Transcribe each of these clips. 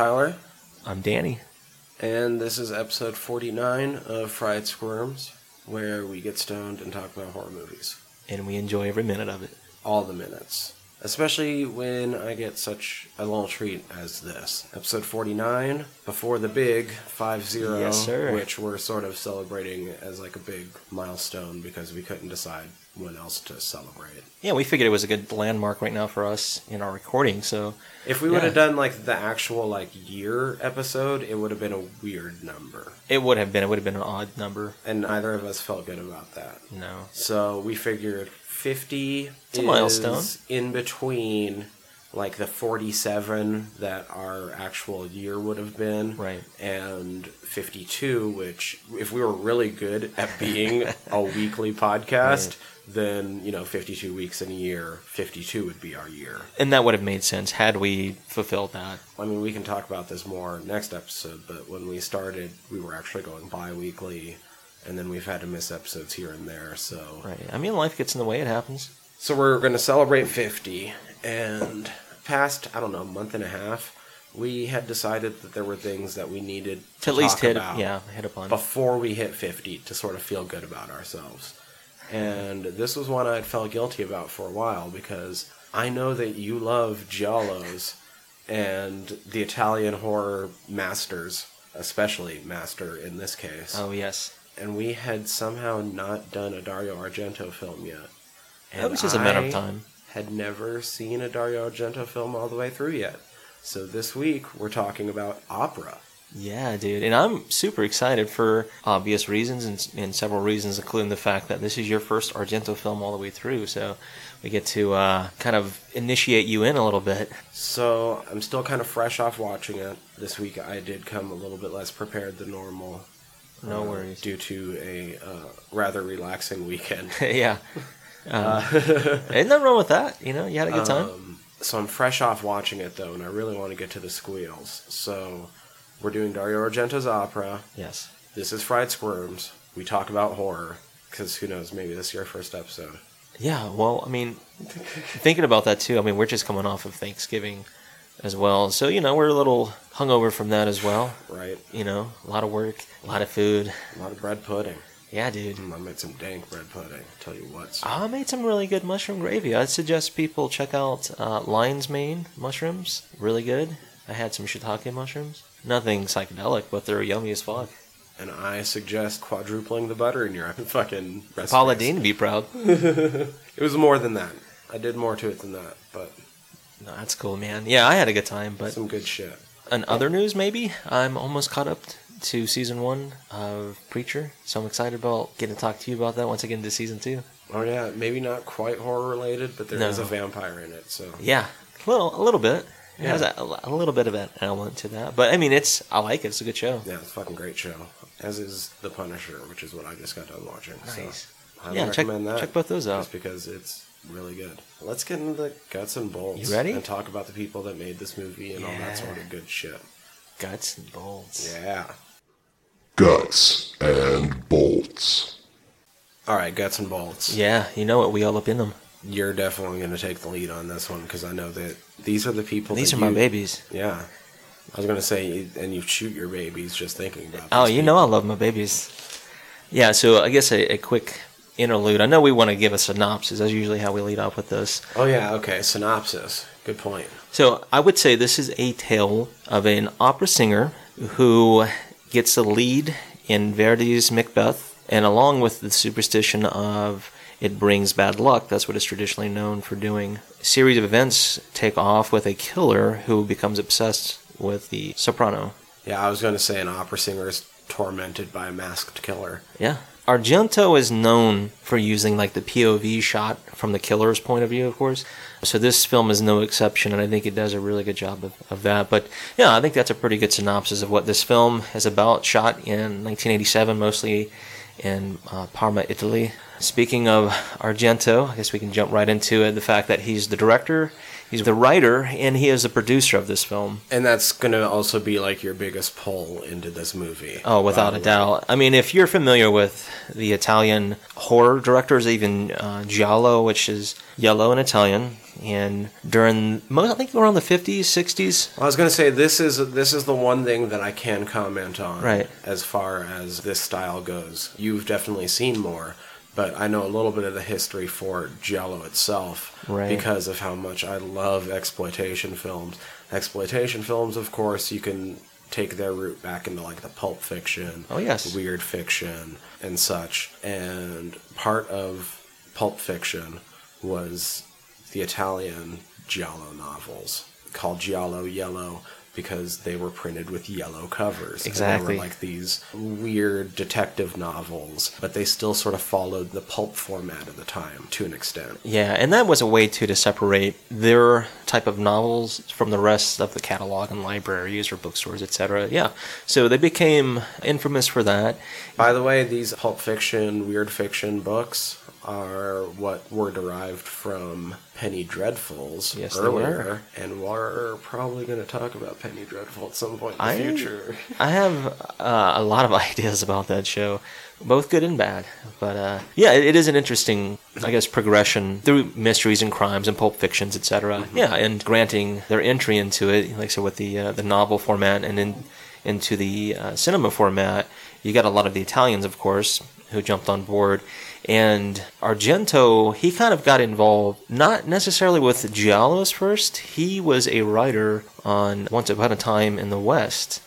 Tyler, I'm Danny. and this is episode 49 of Fried Squirms, where we get stoned and talk about horror movies. and we enjoy every minute of it. All the minutes. Especially when I get such a little treat as this. Episode 49, before the big 5 0, Yes, sir. which we're sort of celebrating as like a big milestone because we couldn't decide when else to celebrate. Yeah, we figured it was a good landmark right now for us in our recording. So If we would have done like the actual like year episode, it would have been a weird number. it would have been it would have been an odd number. And neither of us felt good about that. No. So we figured 50 It's a milestone. in between like the 47 that our actual year would have been Right. and 52 which if we were really good at being a weekly podcast then you know 52 weeks in a year 52 would be our year And that would have made sense had we fulfilled that. I mean, we can talk about this more next episode, but when we started, we were actually going bi weekly, and then we've had to miss episodes here and there. So, Right. I mean, life gets in the way. It happens. so we're going to celebrate 50, and past, I don't know, month and a half, we had decided that there were things that we needed to, To at least hit yeah hit upon. before we hit 50 to sort of feel good about ourselves. And this was one I'd felt guilty about for a while because I know that you love Giallos and the Italian horror masters, especially Master in this case. Oh yes. And we had somehow not done a Dario Argento film yet. And That was just a matter I of time. Had never seen a Dario Argento film all the way through yet. So this week we're talking about opera. Yeah, dude, and I'm super excited for obvious reasons and, and several reasons, including the fact that this is your first Argento film all the way through. So we get to uh, kind of initiate you in a little bit. So I'm still kind of fresh off watching it. This week I did come a little bit less prepared than normal. No uh, worries. Due to a uh, rather relaxing weekend. yeah. Um, ain't nothing wrong with that. You know, you had a good time. Um, so I'm fresh off watching it though, and I really want to get to the squeals. So we're doing Dario Argento's opera. yes. This is Fried Squirms. We talk about horror because who knows? Maybe this is your first episode. Yeah, well, I mean, thinking about that too, I mean, we're just coming off of Thanksgiving as well. So, you know, we're a little hungover from that as well. Right? You know, a lot of work, a lot of food. A lot of bread pudding. Yeah, dude. Mm, I made some dank bread pudding. Tell you what. I made some really good mushroom gravy. I'd suggest people check out uh, Lion's Mane mushrooms. Really good. I had some shiitake mushrooms. Nothing psychedelic, but they're yummy as fuck. And I suggest quadrupling the butter in your fucking recipe. Paula Deen be proud. It was more than that. I did more to it than that, but No, that's cool, man. Yeah, I had a good time. But some good shit. in other news, maybe I'm almost caught up to season one of Preacher, so I'm excited about getting to talk to you about that once I get into season two. Oh yeah, maybe not quite horror related, but there is No. a vampire in it, so Yeah, a little, a little bit. It has Yeah. a, a little bit of an element to that, but I mean, it's I like it. It's a good show. yeah, it's a fucking great show. As is The Punisher, which is what I just got done watching. Nice. So highly Yeah, check that. check both those out. just because it's really good. Let's get into the guts and bolts. You ready? And talk about the people that made this movie and all that sort of good shit. Guts and bolts. Yeah. Guts and bolts. All right, guts and bolts. Yeah, you know it. We all up in them. You're definitely going to take the lead on this one because I know that these are the people. These are my babies. Yeah. I was going to say, and you shoot your babies just thinking about. Oh, you know I love my babies. Yeah, so I guess a, a quick interlude. I know we want to give a synopsis. That's usually how we lead off with this. Oh yeah, okay. Synopsis. Good point. So I would say this is a tale of an opera singer who gets the lead in Verdi's Macbeth, and along with the superstition of it brings bad luck, that's what it's traditionally known for doing. A series of events take off with a killer who becomes obsessed with the soprano. Yeah, I was going to say an opera singer is tormented by a masked killer. Yeah. Argento is known for using like the POV shot from the killer's point of view, of course. So this film is no exception, and I think it does a really good job of, of that. But yeah, I think that's a pretty good synopsis of what this film is about. Shot in 1987, mostly in uh, Parma, Italy. Speaking of Argento, I guess we can jump right into it. The fact that he's the director, He's the writer and he is the producer of this film. And that's going to also be like your biggest pull into this movie. Oh, without a doubt. I mean, if you're familiar with the Italian horror directors, even uh, Giallo, which is yellow in Italian, and during mo- I think around the 50s, 60s. I was going to say this is this is the one thing that I can comment on Right. as far as this style goes. You've definitely seen more, but I know a little bit of the history for Giallo itself Right. because of how much I love exploitation films. Exploitation films, of course, you can take their route back into like the pulp fiction, Oh, yes. weird fiction and such. And part of pulp fiction was the Italian Giallo novels called Giallo Yellow because they were printed with yellow covers. Exactly. they were like these weird detective novels, but they still sort of followed the pulp format at the time to an extent. Yeah, and that was a way too to separate their type of novels from the rest of the catalog in libraries or bookstores, etc. Yeah, so they became infamous for that. By the way, these pulp fiction, weird fiction books are what were derived from Penny Dreadfuls Yes, earlier, and we're probably going to talk about Penny Dreadful at some point in the I- future. I have uh, a lot of ideas about that show, both good and bad. But uh, yeah, it, it is an interesting, I guess, progression through mysteries and crimes and pulp fictions, etc. Yeah, and granting their entry into it, like so with the uh, the novel format and in, into the uh, cinema format, you got a lot of the Italians, of course, who jumped on board. And Argento, he kind of got involved, not necessarily with Giallos first. He was a writer on Once Upon a Time in the West.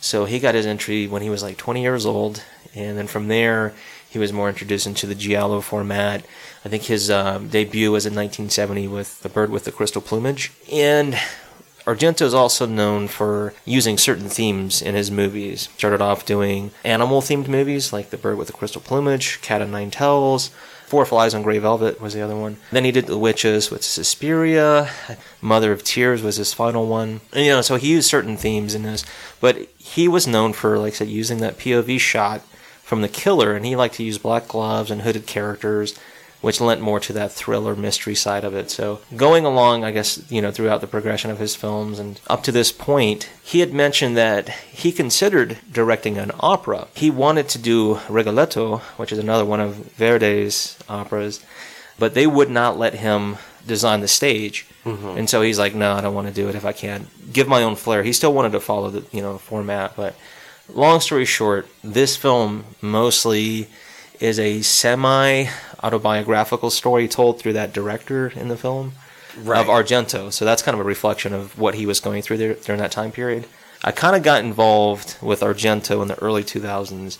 So he got his entry when he was like 20 years old, and then from there he was more introduced into the giallo format. I think his um, debut was in 1970 with The Bird with the Crystal Plumage, and Argento is also known for using certain themes in his movies. Started off doing animal-themed movies like The Bird with the Crystal Plumage, Cat o' Nine Tails. Four Flies on Grey Velvet was the other one. Then he did The Witches with Suspiria. Mother of Tears was his final one. And, you know, so he used certain themes in this. But he was known for, like I said, using that POV shot from the killer, and he liked to use black gloves and hooded characters, which lent more to that thriller mystery side of it. So going along, I guess, you know, throughout the progression of his films and up to this point, he had mentioned that he considered directing an opera. He wanted to do Rigoletto, which is another one of Verdi's operas, but they would not let him design the stage. Mm-hmm. And so he's like, no, I don't want to do it if I can't give my own flair. He still wanted to follow the, you know, format, but long story short, this film mostly is a semi autobiographical story told through that director in the film Right. of Argento. So that's kind of a reflection of what he was going through there during that time period. I kind of got involved with Argento in the early 2000s.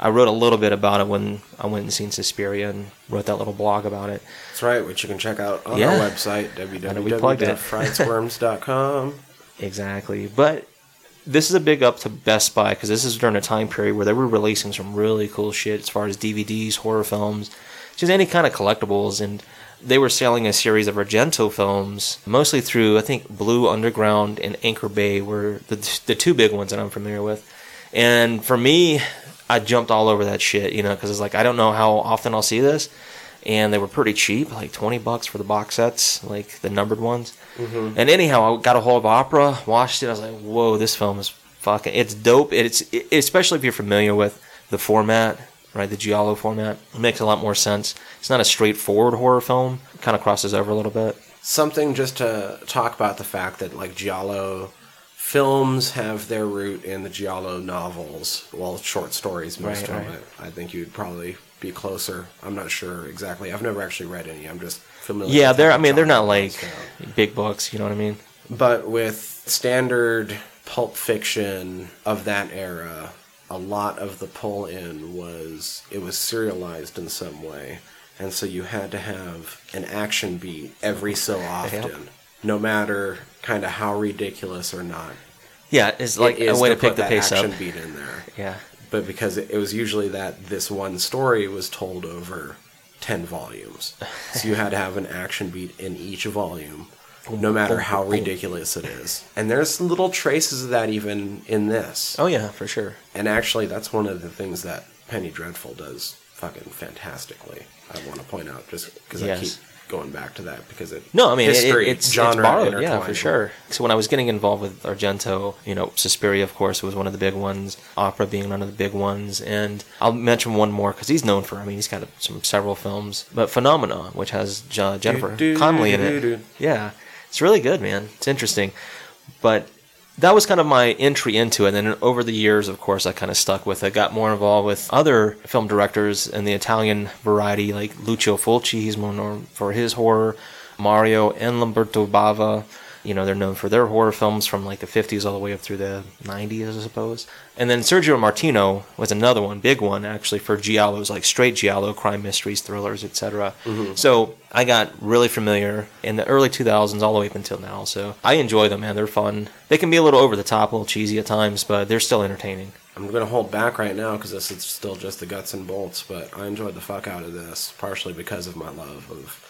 I wrote a little bit about it when I went and seen Suspiria and wrote that little blog about it. That's right, which you can check out on Yeah. our website, know we plugged it. www.friedsquirms.com. Exactly. But this is a big up to Best Buy because this is during a time period where they were releasing some really cool shit as far as DVDs, horror films, just any kind of collectibles. And they were selling a series of Argento films, mostly through, I think, Blue Underground and Anchor Bay were the, the two big ones that I'm familiar with. And for me, I jumped all over that shit, you know, because it's like, I don't know how often I'll see this. And they were pretty cheap, like 20 bucks for the box sets, like the numbered ones. Mm-hmm. And anyhow, I got a hold of Opera, watched it. I was like, "Whoa, this film is fucking! It's dope. It's it, especially if you're familiar with the format, right? The giallo format. It makes a lot more sense. It's not a straightforward horror film. It kind of crosses over a little bit. Something just to talk about the fact that like Giallo films have their root in the Giallo novels, well, short stories, most Right, of right. it. I think you'd probably be closer. I'm not sure exactly. I've never actually read any. I'm just familiar. Yeah, they're. I mean, they're not like down. big books. You know what I mean? But with standard pulp fiction of that era, a lot of the pull in was it was serialized in some way. And so you had to have an action beat every so often, no matter kind of how ridiculous or not. Yeah, it's like it a way to, put pick the pace action up. beat in there. Yeah. But because it, it was usually that this one story was told over 10 volumes. So you had to have an action beat in each volume, no matter how ridiculous it is. And there's little traces of that even in this. Oh yeah, for sure. And actually, that's one of the things that Penny Dreadful does fucking fantastically. I want to point out just because I Yes. keep going back to that because it No, I mean history, it, it's, genre it's borrowed, yeah, for sure. So when I was getting involved with Argento, you know, Suspiria, of course, was one of the big ones. Opera being one of the big ones, and I'll mention one more because he's known for. I mean, he's got some several films, but Phenomena, which has Je- Jennifer Do, do, Connelly in it. do. Yeah, it's really good, man. It's interesting, but that was kind of my entry into it. And then over the years, of course, I kind of stuck with it. Got more involved with other film directors in the Italian variety, like Lucio Fulci. He's more known for his horror. Mario and Lamberto Bava. You know, they're known for their horror films from like the 50s all the way up through the 90s, I suppose. And then Sergio Martino was another one, big one actually, for giallos, like straight giallo, crime mysteries, thrillers, etc. Mm-hmm. So I got really familiar in the early 2000s all the way up until now. So I enjoy them, man. They're fun. They can be a little over the top, a little cheesy at times, but they're still entertaining. I'm going to hold back right now because this is still just the guts and bolts, but I enjoyed the fuck out of this, partially because of my love of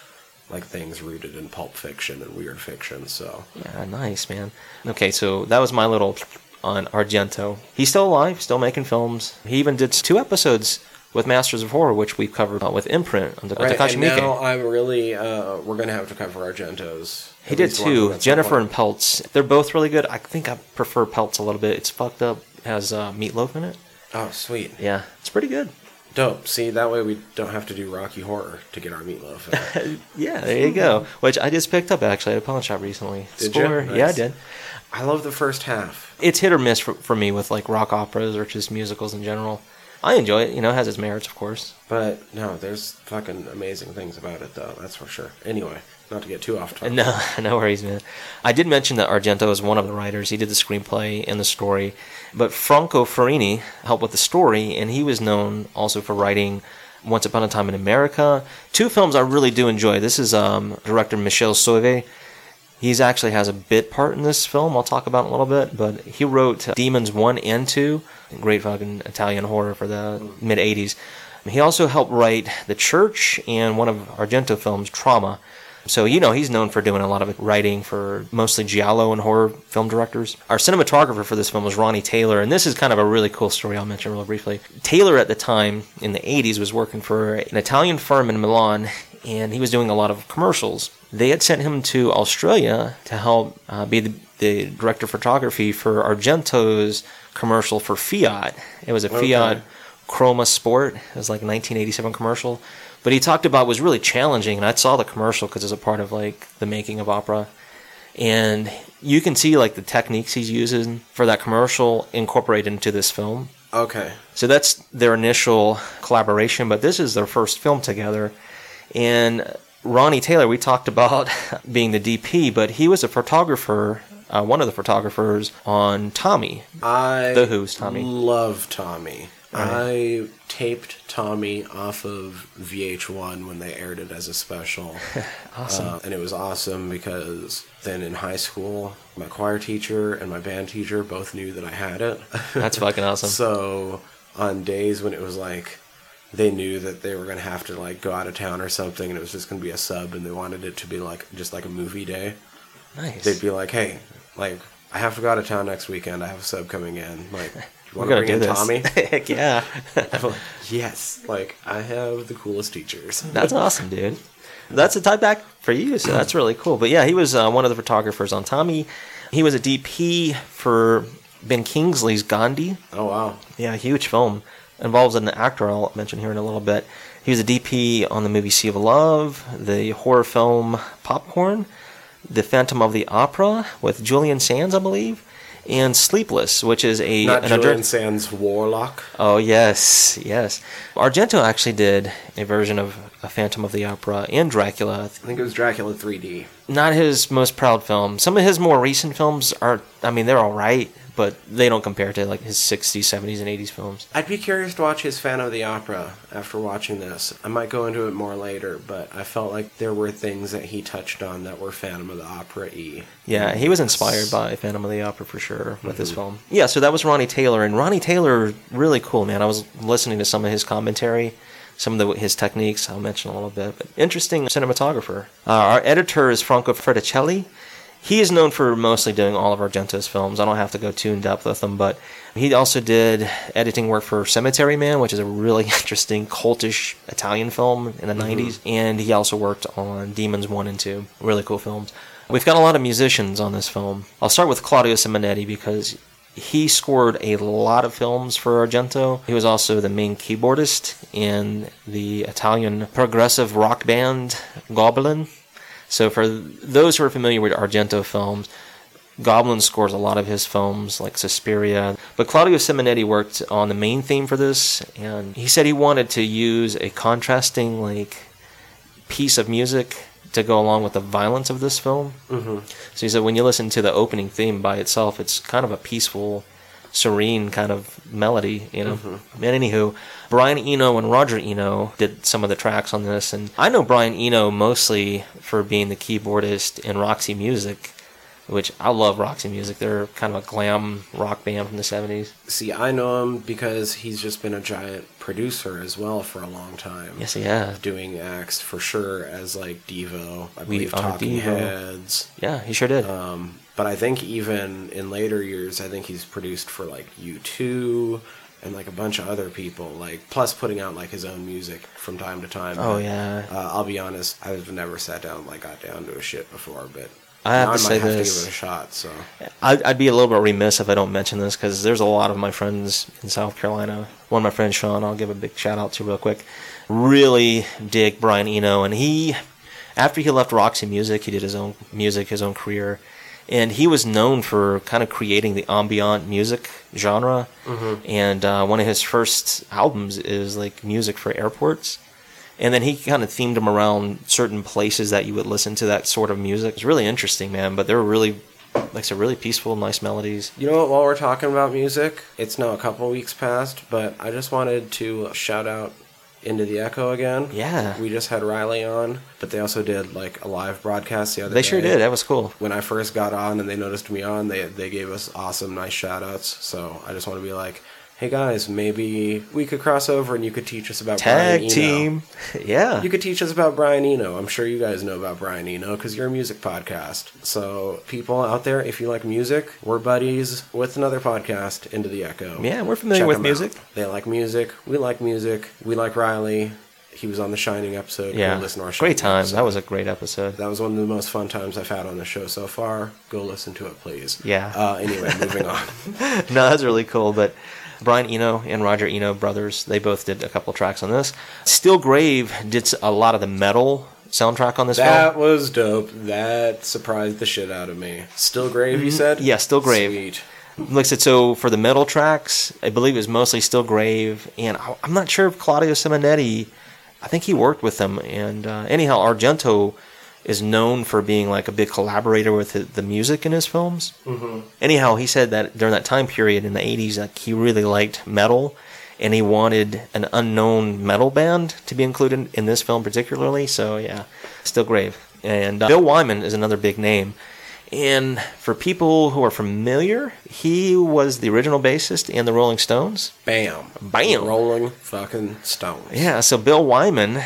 like things rooted in pulp fiction and weird fiction. So Yeah, nice, man. Okay, so that was my little on Argento. He's still alive, still making films. He even did two episodes with Masters of Horror, which we've covered uh, with Imprint on the right, Takashi and now I'm really uh, we're going to have to cover Argento's. He did too. them at some Jenifer and Pelts. They're both really good. I think I prefer Pelts a little bit. It's fucked up. Has uh, meatloaf in it. Oh, sweet. Yeah, it's pretty good. Dope. See, that way we don't have to do Rocky Horror to get our meatloaf. Yeah, there you go. Which I just picked up actually at a pawn shop recently. Did Score- you? Yeah, I did. I love the first half. It's hit or miss for, for me with like rock operas or just musicals in general. I enjoy it. You know, it has its merits, of course. But no, there's fucking amazing things about it, though. That's for sure. Anyway, not to get too off topic. No, no worries, man. I did mention that Argento is one of the writers. He did the screenplay and the story, but Franco Ferrini helped with the story, and he was known also for writing Once Upon a Time in America. Two films I really do enjoy. This is um, director Michele Soavi. He's actually has a bit part in this film. I'll talk about in a little bit, but he wrote Demons One and Two, great fucking Italian horror for the mid '80s. He also helped write The Church and one of Argento films, Trauma. So you know he's known for doing a lot of writing for mostly giallo and horror film directors. Our cinematographer for this film was Ronnie Taylor, and this is kind of a really cool story I'll mention real briefly. Taylor at the time in the 80s was working for an Italian firm in Milan, and he was doing a lot of commercials. They had sent him to Australia to help uh, be the, the director of photography for Argento's commercial for Fiat. It was a Okay. Fiat Croma Sport. It was like a 1987 commercial. But he talked about was really challenging, and I saw the commercial because it's a part of like the making of opera, and you can see like the techniques he's using for that commercial incorporated into this film. Okay. So that's their initial collaboration, but this is their first film together. And Ronnie Taylor, we talked about being the DP, but he was a photographer, uh, one of the photographers on Tommy. I The Who's Tommy. love Tommy. I taped Tommy off of VH1 when they aired it as a special. Awesome. Uh, and it was awesome because then in high school, my choir teacher and my band teacher both knew that I had it. That's fucking awesome. So on days when it was like they knew that they were gonna have to like go out of town or something and it was just gonna be a sub and they wanted it to be like just like a movie day, nice. they'd be like, Hey, like I have to go out of town next weekend, I have a sub coming in. Like you wanna gonna bring do in this. Tommy? Heck yeah. Like, yes. Like I have the coolest teachers. That's awesome, dude. That's a tie back for you, so that's really cool. But yeah, he was uh, one of the photographers on Tommy. He was a DP for Ben Kingsley's Gandhi. Oh wow. Yeah, huge film. Involves an actor I'll mention here in a little bit. He was a DP on the movie Sea of Love, the horror film Popcorn, The Phantom of the Opera with Julian Sands, I believe, and Sleepless, which is a Not an Julian Sands Warlock. Oh yes, yes. Argento actually did a version of a Phantom of the Opera and Dracula. I think it was Dracula 3D. Not his most proud film. Some of his more recent films are, I mean, they're all right, but they don't compare to like his 60s, 70s, and 80s films. I'd be curious to watch his Phantom of the Opera after watching this. I might go into it more later, but I felt like there were things that he touched on that were Phantom of the Opera y. Yeah, he was inspired by Phantom of the Opera for sure with this mm-hmm. film. Yeah, so that was Ronnie Taylor, and Ronnie Taylor really cool, man. I was listening to some of his commentary, some of the, his techniques. I'll mention a little bit, but interesting cinematographer. Uh, our editor is Franco Fraticelli, he is known for mostly doing all of Argento's films. I don't have to go too in depth with them, but he also did editing work for Cemetery Man, which is a really interesting cultish Italian film in the 90s. And he also worked on Demons 1 and 2. Really cool films. We've got a lot of musicians on this film. I'll start with Claudio Simonetti because he scored a lot of films for Argento. He was also the main keyboardist in the Italian progressive rock band Goblin. So, for those who are familiar with Argento films, Goblin scores a lot of his films, like Suspiria. But Claudio Simonetti worked on the main theme for this, and he said he wanted to use a contrasting, like, piece of music to go along with the violence of this film. Mm-hmm. So he said when you listen to the opening theme by itself, it's kind of a peaceful, serene kind of melody, you know. And anywho, Brian Eno and Roger Eno did some of the tracks on this, and I know Brian Eno mostly for being the keyboardist in Roxy Music, which I love Roxy Music. They're kind of a glam rock band from the '70s. See, I know him because he's just been a giant producer as well for a long time. Yes, yeah, Doing acts for sure as like Devo, I believe Talking Devo. Heads. yeah, he sure did. Um, but I think even in later years, I think he's produced for like U2 and like a bunch of other people, like plus putting out like his own music from time to time. Oh, But, yeah. Uh, I'll be honest, I've never sat down and, like got down to a shit before, but I have now to say have this. to give it a shot. So I'd, I'd be a little bit remiss if I don't mention this because there's a lot of my friends in South Carolina. One of my friends, Sean, I'll give a big shout out to real quick. Really dig Brian Eno, and he, after he left Roxy Music, he did his own music, his own career, and he was known for kind of creating the ambient music genre. And uh, one of his first albums is like music for airports. And then he kind of themed them around certain places that you would listen to that sort of music. It's really interesting, man. But they're really, like I said, really peaceful, nice melodies. you know what? While we're talking about music, it's now a couple weeks past, but I just wanted to shout out into the Echo again. Yeah. we just had Riley on, but they also did like a live broadcast the other day. They day. sure did. That was cool. when I first got on and they noticed me on, they they gave us awesome, nice shout outs. So I just want to be like, hey guys, maybe we could cross over and you could teach us about Tag Brian Eno. team. Yeah. You could teach us about Brian Eno. I'm sure you guys know about Brian Eno because you're a music podcast. So people out there, if you like music, we're buddies with another podcast, Into the Echo. Yeah, we're familiar Check with music. out. They like music. We like music. We like Riley. He was on the Shining episode. yeah. Go listen to our Great time. episode. That was a great episode. That was one of the most fun times I've had on the show so far. Go listen to it, please. Yeah. Uh, anyway, moving on. no, that's really cool. But Brian Eno and Roger Eno brothers, they both did a couple tracks on this. Steel Grave did a lot of the metal soundtrack on this That film. was dope. That surprised the shit out of me. Steel Grave, you said? Mm-hmm. Yeah, Steel Grave. Sweet. Like I said, so for the metal tracks, I believe it was mostly Steel Grave, and I'm not sure if Claudio Simonetti. I think he worked with them, and uh, anyhow, Argento is known for being like a big collaborator with the, music in his films. Mm-hmm. Anyhow, he said that during that time period in the '80s, like he really liked metal, and he wanted an unknown metal band to be included in this film particularly. So yeah, Steel Grave, and uh, Bill Wyman is another big name. And for people who are familiar, he was the original bassist in the Rolling Stones. Bam. Bam. Rolling fucking stones. Yeah, so Bill Wyman,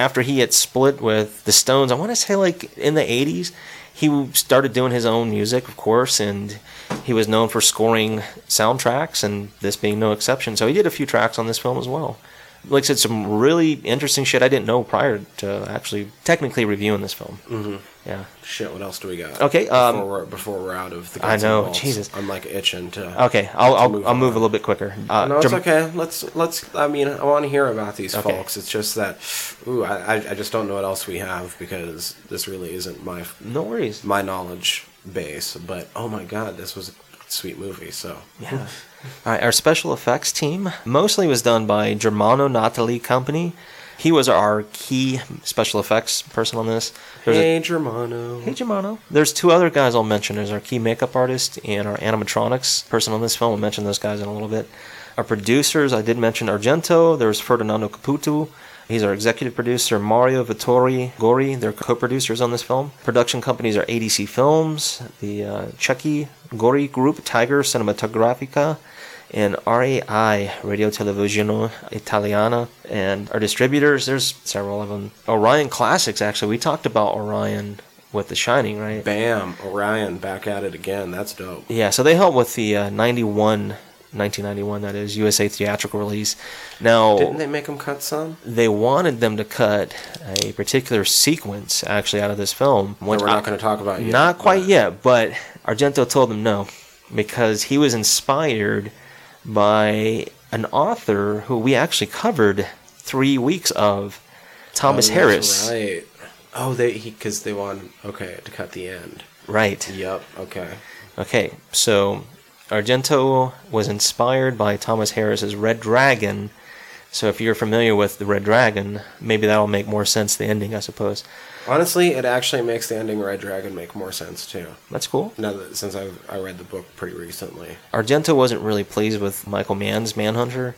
after he had split with the Stones, I want to say like in the 80s, he started doing his own music, of course, and he was known for scoring soundtracks, and this being no exception. So he did a few tracks on this film as well. Like I said, some really interesting shit I didn't know prior to actually technically reviewing this film. Mm-hmm. Yeah. Shit, what else do we got? Okay, um, before, we're, before we're out of the I know, balls. Jesus. I'm like itching to. Okay, I'll I'll, move I'll move a little bit quicker. Uh, No, it's Jam- okay. Let's let's. I mean, I want to hear about these Okay. folks. It's just that, ooh, I, I just don't know what else we have because this really isn't my No worries. my knowledge base. But oh my god, this was a sweet movie. So Yeah. All right, our special effects team mostly was done by Germano Natali Company. He was our key special effects person on this. There's a- hey, Germano. Hey Germano. There's two other guys I'll mention. There's our key makeup artist and our animatronics person on this film. I'll mention those guys in a little bit. Our producers, I did mention Argento. There's Ferdinando Caputo. He's our executive producer. Mario Vittori Gori. They're co-producers on this film. Production companies are ADC Films, the uh, Cecchi Gori Group, Tiger Cinematografica, and RAI Radio Televisione Italiana. And our distributors, there's several of them. Orion Classics, actually, we talked about Orion with The Shining, right? Bam, Orion back at it again. That's dope. Yeah, so they helped with the uh, 91, 1991, that is, USA theatrical release. Now, Didn't they make them cut some? they wanted them to cut a particular sequence actually out of this film. That we're not going to talk about yet. Not quite but- yet, but Argento told them no because he was inspired by an author who we actually covered three weeks of, Thomas Oh, Harris. Right. Oh, they because they want okay to cut the end. Right. Yep. Okay. Okay. So Argento was inspired by Thomas Harris's Red Dragon. So if you're familiar with the Red Dragon, maybe that'll make more sense. The ending, I suppose. Honestly, it actually makes the ending Red Dragon make more sense too. That's cool. Now that since I've I read the book pretty recently. Argento wasn't really pleased with Michael Mann's Manhunter,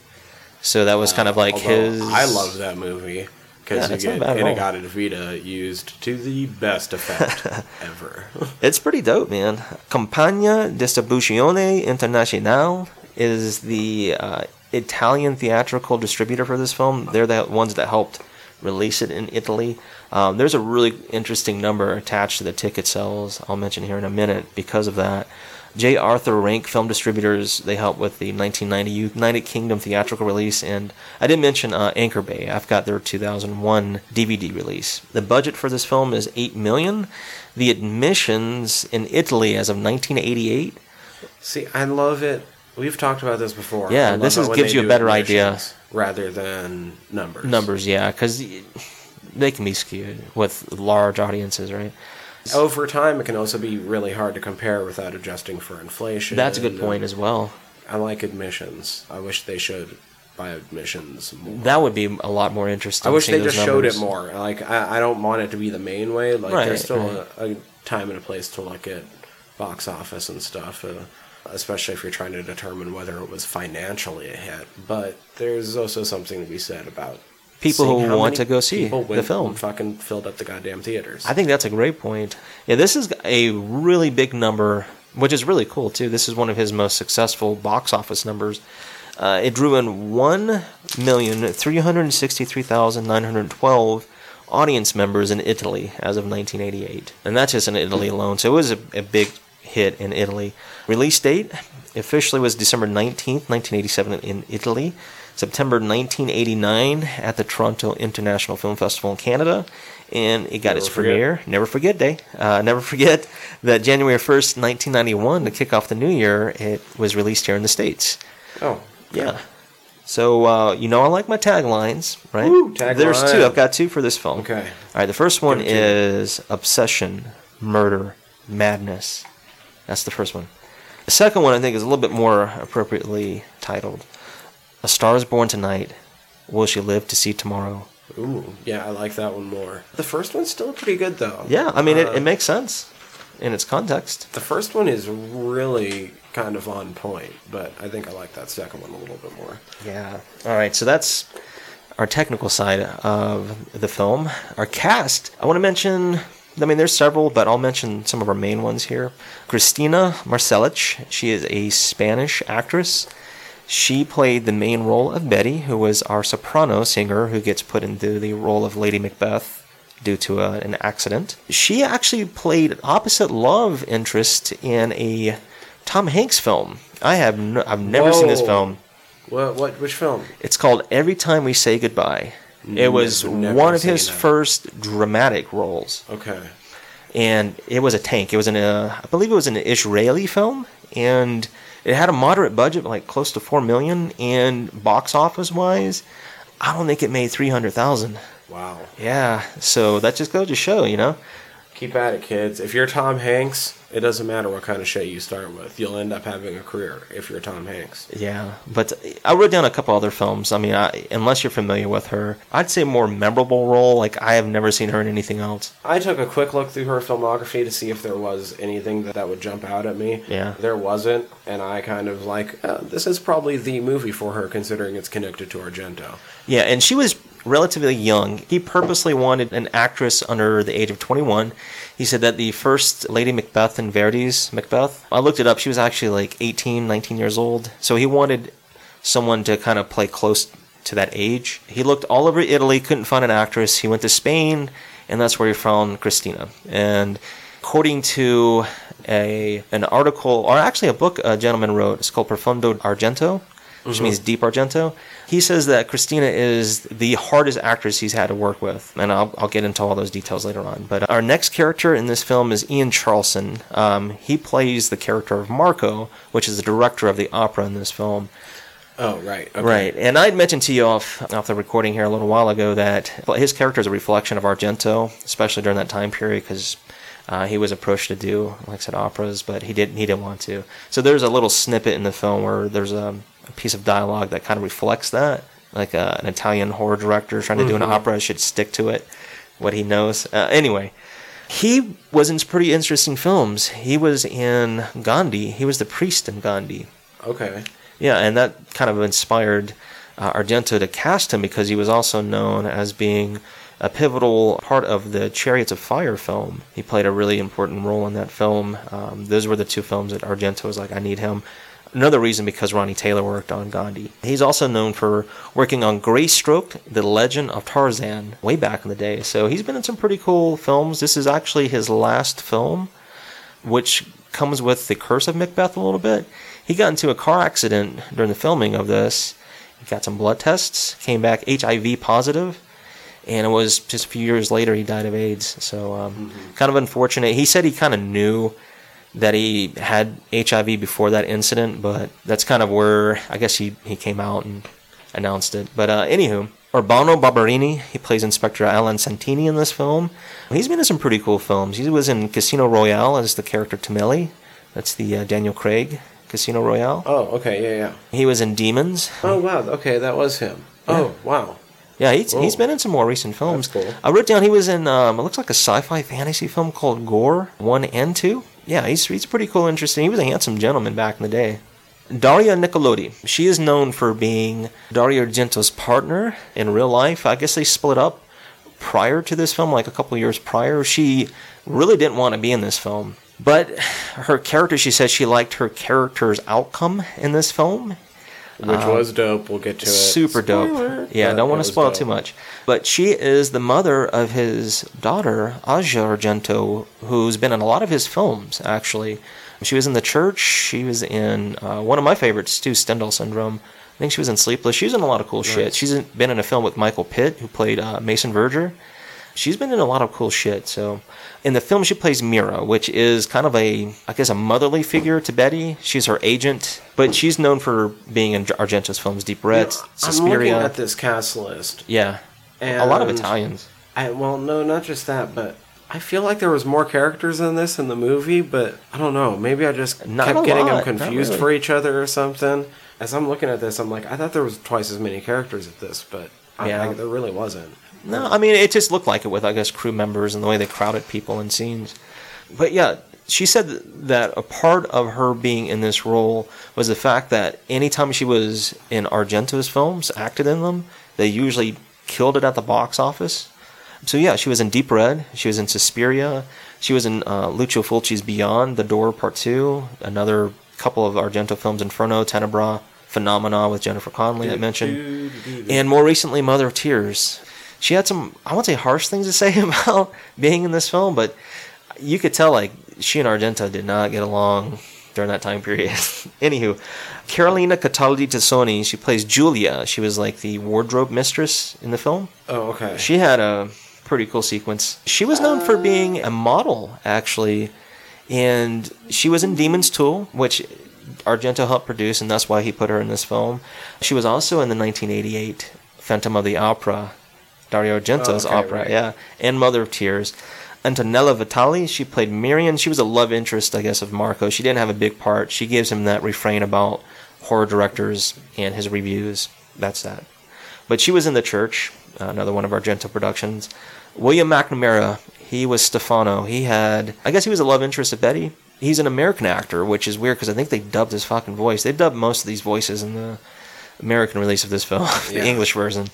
so that was kind of like his. I love that movie because it's you get. In-A-Gadda-Da-Vida used to the best effect ever. It's pretty dope, man. Compagnia Distribuzione Internazionale is the uh, Italian theatrical distributor for this film. They're the ones that helped release it in Italy. Um, there's a really interesting number attached to the ticket sales. I'll mention here in a minute because of that. J. Arthur Rank Film Distributors, they helped with the 1990 United Kingdom theatrical release, and I didn't mention uh, Anchor Bay. I've got their 2001 DVD release. The budget for this film is 8 million. The admissions in Italy as of 1988 See, I love it. We've talked about this before. Yeah, this is- gives you a better idea. rather than numbers. numbers, yeah, because they can be skewed with large audiences, right? Over time, it can also be really hard to compare without adjusting for inflation. That's a good point as well. I like admissions. I wish they should buy admissions more. That would be a lot more interesting. I wish they just showed it more. Like I, I don't want it to be the main way. Like Right, there's still right. a, a time and a place to look at box office and stuff, uh, especially if you're trying to determine whether it was financially a hit. But there's also something to be said about People who want to go see the film. fucking filled up the goddamn theaters. I think that's a great point. Yeah, this is a really big number, which is really cool too. This is one of his most successful box office numbers. Uh, it drew in one million three hundred sixty-three thousand nine hundred twelve audience members in Italy as of 1988, and that's just in Italy alone. So it was a, a big hit in Italy. Release date officially was December nineteenth, nineteen eighty-seven, in Italy. September 1989 at the Toronto International Film Festival in Canada, and it got Never its forget. premiere. Never forget day. Uh, never forget that January 1st, 1991, to kick off the new year, it was released here in the States. oh, Yeah. So, uh, you know, I like my taglines, right? Woo, There's two. I've got two for this film. Okay. All right, the first one Give it to me. is Obsession, Murder, Madness. That's the first one. The second one, I think, is a little bit more appropriately titled A Star is Born Tonight. Will She Live to See Tomorrow? Ooh, yeah, I like that one more. The first one's still pretty good though. Yeah, I mean, it, Uh, it makes sense in its context. The first one is really kind of on point, but I think I like that second one a little bit more. Yeah. All right. So that's our technical side of the film. Our cast. I want to mention. I mean, there's several, but I'll mention some of our main ones here. Christina Marsillach. She is a Spanish actress. She played the main role of Betty, who was our soprano singer who gets put into the role of Lady Macbeth due to a, an accident. She actually played opposite love interest in a Tom Hanks film. I have no, I've never seen this film. What? What? Which film? It's called Every Time We Say Goodbye. It was Never- one of seen his that. first dramatic roles, Okay. and it was a tank. It was an, uh, I believe it was an Israeli film, and it had a moderate budget, like close to four million. And box office wise, I don't think it made three hundred thousand. Wow. Yeah, so that just goes to show, you know. Keep at it, kids. If you're Tom Hanks, it doesn't matter what kind of shit you start with. You'll end up having a career if you're Tom Hanks. Yeah, but I wrote down a couple other films. I mean, I, unless you're familiar with her, I'd say more memorable role. Like I have never seen her in anything else. I took a quick look through her filmography to see if there was anything that, that would jump out at me. Yeah. There wasn't, and I kind of like, uh, this is probably the movie for her considering it's connected to Argento. Yeah, and she was relatively young. He purposely wanted an actress under the age of 21. He said that the first Lady Macbeth in Verdi's Macbeth, I looked it up, she was actually like 18, 19 years old. So he wanted someone to kind of play close to that age. He looked all over Italy, couldn't find an actress. He went to Spain and that's where he found Christina. And according to a an article, or actually a book a gentleman wrote, it's called Profondo Argento, which mm-hmm. means deep Argento. He says that Christina is the hardest actress he's had to work with, and I'll, I'll get into all those details later on. But our next character in this film is Ian Charleson. Um, he plays the character of Marco, which is the director of the opera in this film. Oh, right. Okay. Right, and I'd mentioned to you off off the recording here a little while ago that his character is a reflection of Argento, especially during that time period, because uh, he was approached to do, like I said, operas, but he didn't he didn't want to. So there's a little snippet in the film where there's a piece of dialogue that kind of reflects that, like uh an Italian horror director trying to do an opera should stick to it, what he knows. Uh, anyway. He was in some pretty interesting films. He was in Gandhi. He was the priest in Gandhi. Okay. Yeah, and that kind of inspired uh, Argento to cast him because he was also known as being a pivotal part of the Chariots of Fire film. He played a really important role in that film. Um, those were the two films that Argento was like, I need him. Another reason because Ronnie Taylor worked on Gandhi. He's also known for working on Greystoke, The Legend of Tarzan, way back in the day. So he's been in some pretty cool films. This is actually his last film which comes with the curse of Macbeth a little bit. He got into a car accident during the filming of this. He got some blood tests, came back HIV positive, and it was just a few years later he died of AIDS. So, um, kind of unfortunate. He said he kind of knew that he had HIV before that incident, but that's kind of where I guess he, he came out and announced it. But uh, anywho, Urbano Barberini, he plays Inspector Alan Santini in this film. He's been in some pretty cool films. He was in Casino Royale as the character Tomelli. That's the uh, Daniel Craig Casino Royale. Oh, okay. Yeah, yeah. He was in Demons. Oh, wow. Okay, that was him. Oh, wow. Yeah, he's, Whoa. he's been in some more recent films. Cool. I wrote down he was in, um, it looks like a sci fi fantasy film called Gor 1 and 2. Yeah, he's, he's pretty cool, interesting. He was a handsome gentleman back in the day. Daria Nicolodi. She is known for being Dario Argento's partner in real life. I guess they split up prior to this film, like a couple years prior. She really didn't want to be in this film. But her character, she said she liked her character's outcome in this film. Which was dope. We'll get to it. Super dope. Spoiler. Yeah, But don't want to spoil dope. too much. But she is the mother of his daughter, Asia Argento, who's been in a lot of his films, actually. She was in The Church. She was in uh, one of my favorites, too, Stendhal Syndrome. I think she was in Sleepless. She's in a lot of cool shit. She's in, been in a film with Michael Pitt, who played uh, Mason Verger. She's been in a lot of cool shit. So, in the film, she plays Mira, which is kind of a, I guess, a motherly figure to Betty. She's her agent, but she's known for being in Argento's films, Deep Red, Suspiria. I'm looking at this cast list. Yeah, a lot of Italians. I well, no, not just that, but I feel like there was more characters in this in the movie, but I don't know. Maybe I just Not kept getting lot, them confused really. for each other or something. As I'm looking at this, I'm like, I thought there was twice as many characters at this, but I, Yeah. I, there really wasn't. No, I mean it just looked like it with I guess crew members and the way they crowded people in scenes. But yeah, she said that a part of her being in this role was the fact that anytime she was in Argento's films, acted in them, they usually killed it at the box office. So yeah, she was in Deep Red, she was in Suspiria, she was in uh, Lucio Fulci's Beyond the Door Part Two, another couple of Argento films, Inferno, Tenebra, Phenomena with Jennifer Connelly I mentioned and more recently mother of tears she had some i won't say harsh things to say about being in this film but you could tell like she and argento did not get along during that time period anywho coralina cataldi tassoni she plays julia she was like the wardrobe mistress in the film Oh, okay. she had a pretty cool sequence. She was known for being a model, actually, and she was in Demons 2, which Argento helped produce, and that's why he put her in this film. She was also in the 1988 Phantom of the Opera, Dario Argento's Oh, okay, opera, right. yeah, and Mother of Tears. Antonella Vitali, she played Miriam. She was a love interest, I guess, of Marco. She didn't have a big part. She gives him that refrain about horror directors and his reviews. That's that. But she was in The Church, another one of Argento productions. William McNamara, he was Stefano. He had, I guess he was a love interest of Betty. He's an American actor, which is weird because I think they dubbed his fucking voice. They dubbed most of these voices in the American release of this film, the Yeah. English version.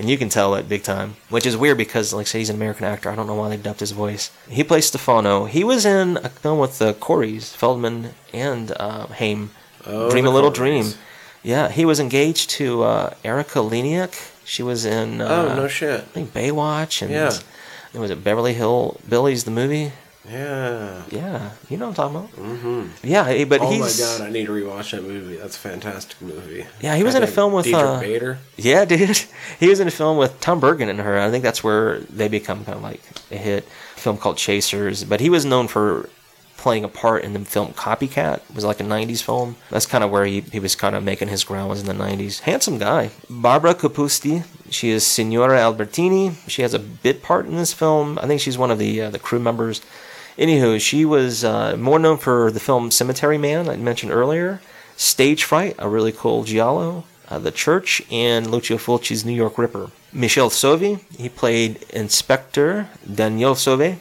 And you can tell it big time, which is weird because, like, say he's an American actor. I don't know why they dubbed his voice. He plays Stefano. He was in a film with the Coreys, Feldman, and uh, Haim. Oh, Dream a Little Dream. Yeah, he was engaged to uh, Erika Eleniak. She was in. Uh, oh no shit. I think Baywatch and Yeah. it Was it Beverly Hillbillies the movie? Yeah. Yeah, you know what I'm talking about. Mm-hmm. Yeah, eh, but Oh he's my god, I need to rewatch that movie. That's a fantastic movie. Yeah, he was I in a film with, Diedrich uh, Bader. Yeah, dude. He was in a film with Tom Berenger and her. I think that's where they become kind of like a hit. A film called Chasers. But he was known for playing a part in the film Copycat. It was like a 90s film. That's kind of where he, he was kind of making his ground was in the 90s. Handsome guy. Barbara Cupisti. She is Signora Albertini. She has a bit part in this film. I think she's one of the uh, the crew members. Anywho, she was uh, more known for the film Cemetery Man, I mentioned earlier. Stage Fright, a really cool giallo. Uh, the Church, and Lucio Fulci's New York Ripper. Michele Soavi, he played Inspector Daniel Soavi.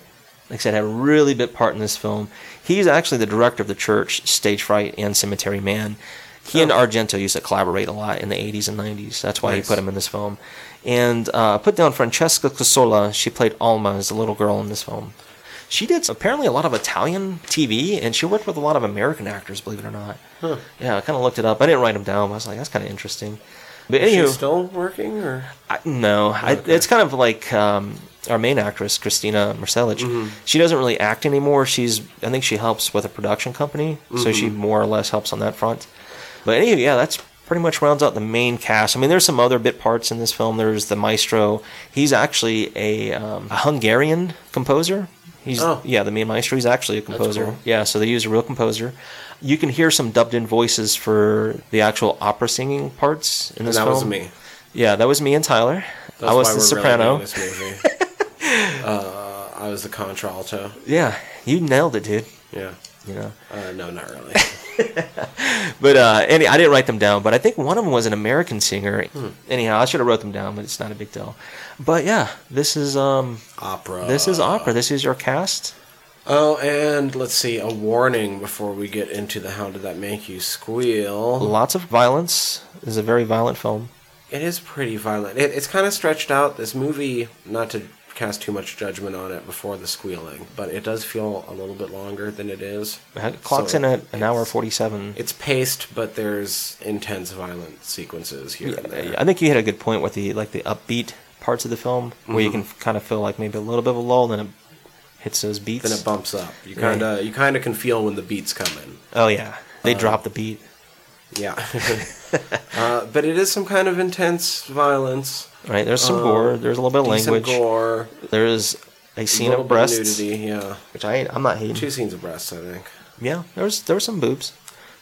Like I said, had a really big part in this film. He's actually the director of The Church, Stage Fright, and Cemetery Man. He and Argento used to collaborate a lot in the 80s and 90s. That's why Nice. he put him in this film. And uh, put down Francesca Cassola. She played Alma as the little girl in this film. She did apparently a lot of Italian TV, and she worked with a lot of American actors, believe it or not. Yeah, I kind of looked it up. I didn't write them down. But I was like, that's kind of interesting. But Is she still working or? I, no, I, Okay. it's kind of like um, our main actress, Cristina Marsillach. Mm-hmm. She doesn't really act anymore. She's, I think she helps with a production company, so Mm-hmm. she more or less helps on that front. But anyway, yeah, that's pretty much rounds out the main cast. I mean, there's some other bit parts in this film. There's the maestro. He's actually a, um, a Hungarian composer. He's Oh. yeah, the main maestro. He's actually a composer. cool. Yeah, so they use a real composer. You can hear some dubbed in voices for the actual opera singing parts in this And that film. was me. Yeah, that was me and Tyler. That's I was why the we're soprano. Really doing this movie. uh, I was the contralto. Yeah, you nailed it, dude. Yeah. You know, Uh, no, not really. but uh, any, I didn't write them down, but I think one of them was an American singer. Anyhow, I should have wrote them down, but it's not a big deal. But yeah, this is um, Opera. this is opera. This is your cast. Oh, and let's see. A warning before we get into the How Did That Make You Squeal? Lots of violence. This is a very violent film. It is pretty violent. It, it's kind of stretched out. This movie, not to cast too much judgment on it before the squealing, but it does feel a little bit longer than it is. It clocks So in at an hour forty-seven. It's paced, but there's intense violent sequences here and there. I think you hit a good point with the like the upbeat parts of the film, where you can kind of feel like maybe a little bit of a lull, then it hits those beats. Then it bumps up. You kind of you kind of can feel when the beats come in. oh yeah, they Uh, drop the beat. Yeah. uh, but it is some kind of intense violence. Right, there's some um, gore. There's a little bit of language. gore. There is a A scene little of bit of breasts, nudity. Yeah. which I I'm not hating. Two scenes of breasts, I think. Yeah, there was there was some boobs.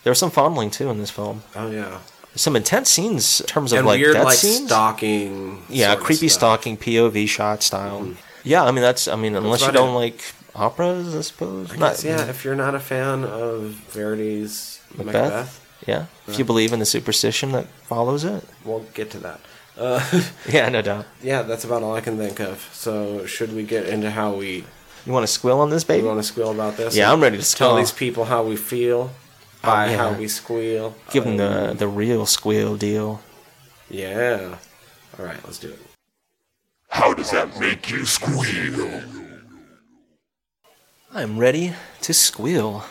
There was some fondling too in this film. Oh yeah. Some intense scenes in terms of and like weird death like scenes. stalking. yeah, creepy stalking POV shot style. Mm-hmm. Yeah, I mean that's I mean unless you don't it. like operas, I suppose. I Not- guess, yeah, if you're not a fan of Verdi's Macbeth? Macbeth, Yeah, if you believe in the superstition that follows it. we'll get to that. Uh, Yeah, no doubt. yeah, that's about all I can think of. So, should we get into how we, You want to squeal on this we You want to squeal about this? Yeah, I'm ready to tell squeal. these people how we feel by yeah. how we squeal. Give them the the real squeal deal. Yeah. All right, let's do it. How does that make you squeal? I'm ready to squeal.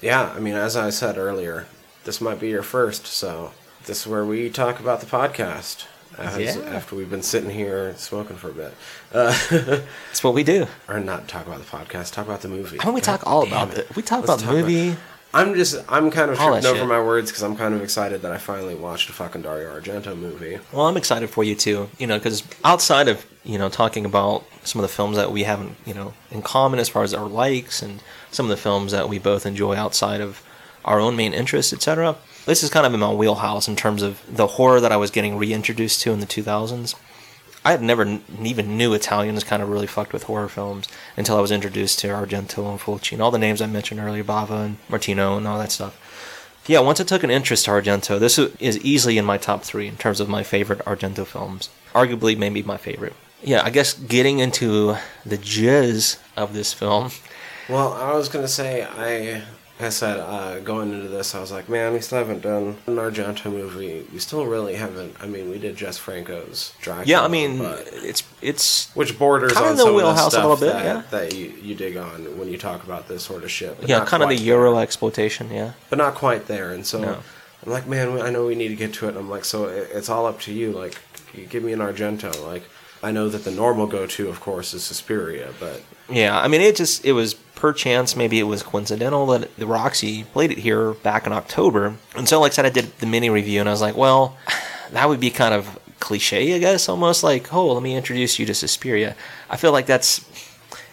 Yeah, I mean, as I said earlier, this might be your first, so this is where we talk about the podcast. As, Yeah. After we've been sitting here smoking for a bit. Uh, That's what we do. or not talk about the podcast, talk about the movie. How about we God talk all about it. it? We talk Let's about the movie. I'm just, I'm kind of All tripping over shit. my words because I'm kind of excited that I finally watched a fucking Dario Argento movie. Well, I'm excited for you too. You know, because outside of you know talking about some of the films that we haven't you know in common as far as our likes and some of the films that we both enjoy outside of our own main interests, etc. This is kind of in my wheelhouse in terms of the horror that I was getting reintroduced to in the 2000s. I had never n- even knew Italians kind of really fucked with horror films until I was introduced to Argento and Fulci and all the names I mentioned earlier, Bava and Martino and all that stuff. Yeah, once I took an interest to Argento, this is easily in my top three in terms of my favorite Argento films. Arguably, maybe my favorite. Yeah, I guess getting into the jizz of this film. Well, I was gonna say, I, I said, uh, going into this, I was like, man, we still haven't done an Argento movie. We still really haven't. I mean, we did Jess Franco's Dracula. Yeah, I mean, it's it's which borders kinda on the some of wheelhouse a the stuff little bit, that, yeah. that you, you dig on when you talk about this sort of shit. yeah, kind of the Euro there. exploitation. Yeah, but not quite there. And so No. I'm like, man, I know we need to get to it. And I'm like, so it's all up to you. Like, you give me an Argento. Like, I know that the normal go-to, of course, is Suspiria, but Yeah, I mean, it just it was per chance, maybe it was coincidental that the Roxy played it here back in October, and so like I said, I did the mini review, and I was like, well, that would be kind of cliche, I guess, almost like, oh, let me introduce you to Suspiria. I feel like that's,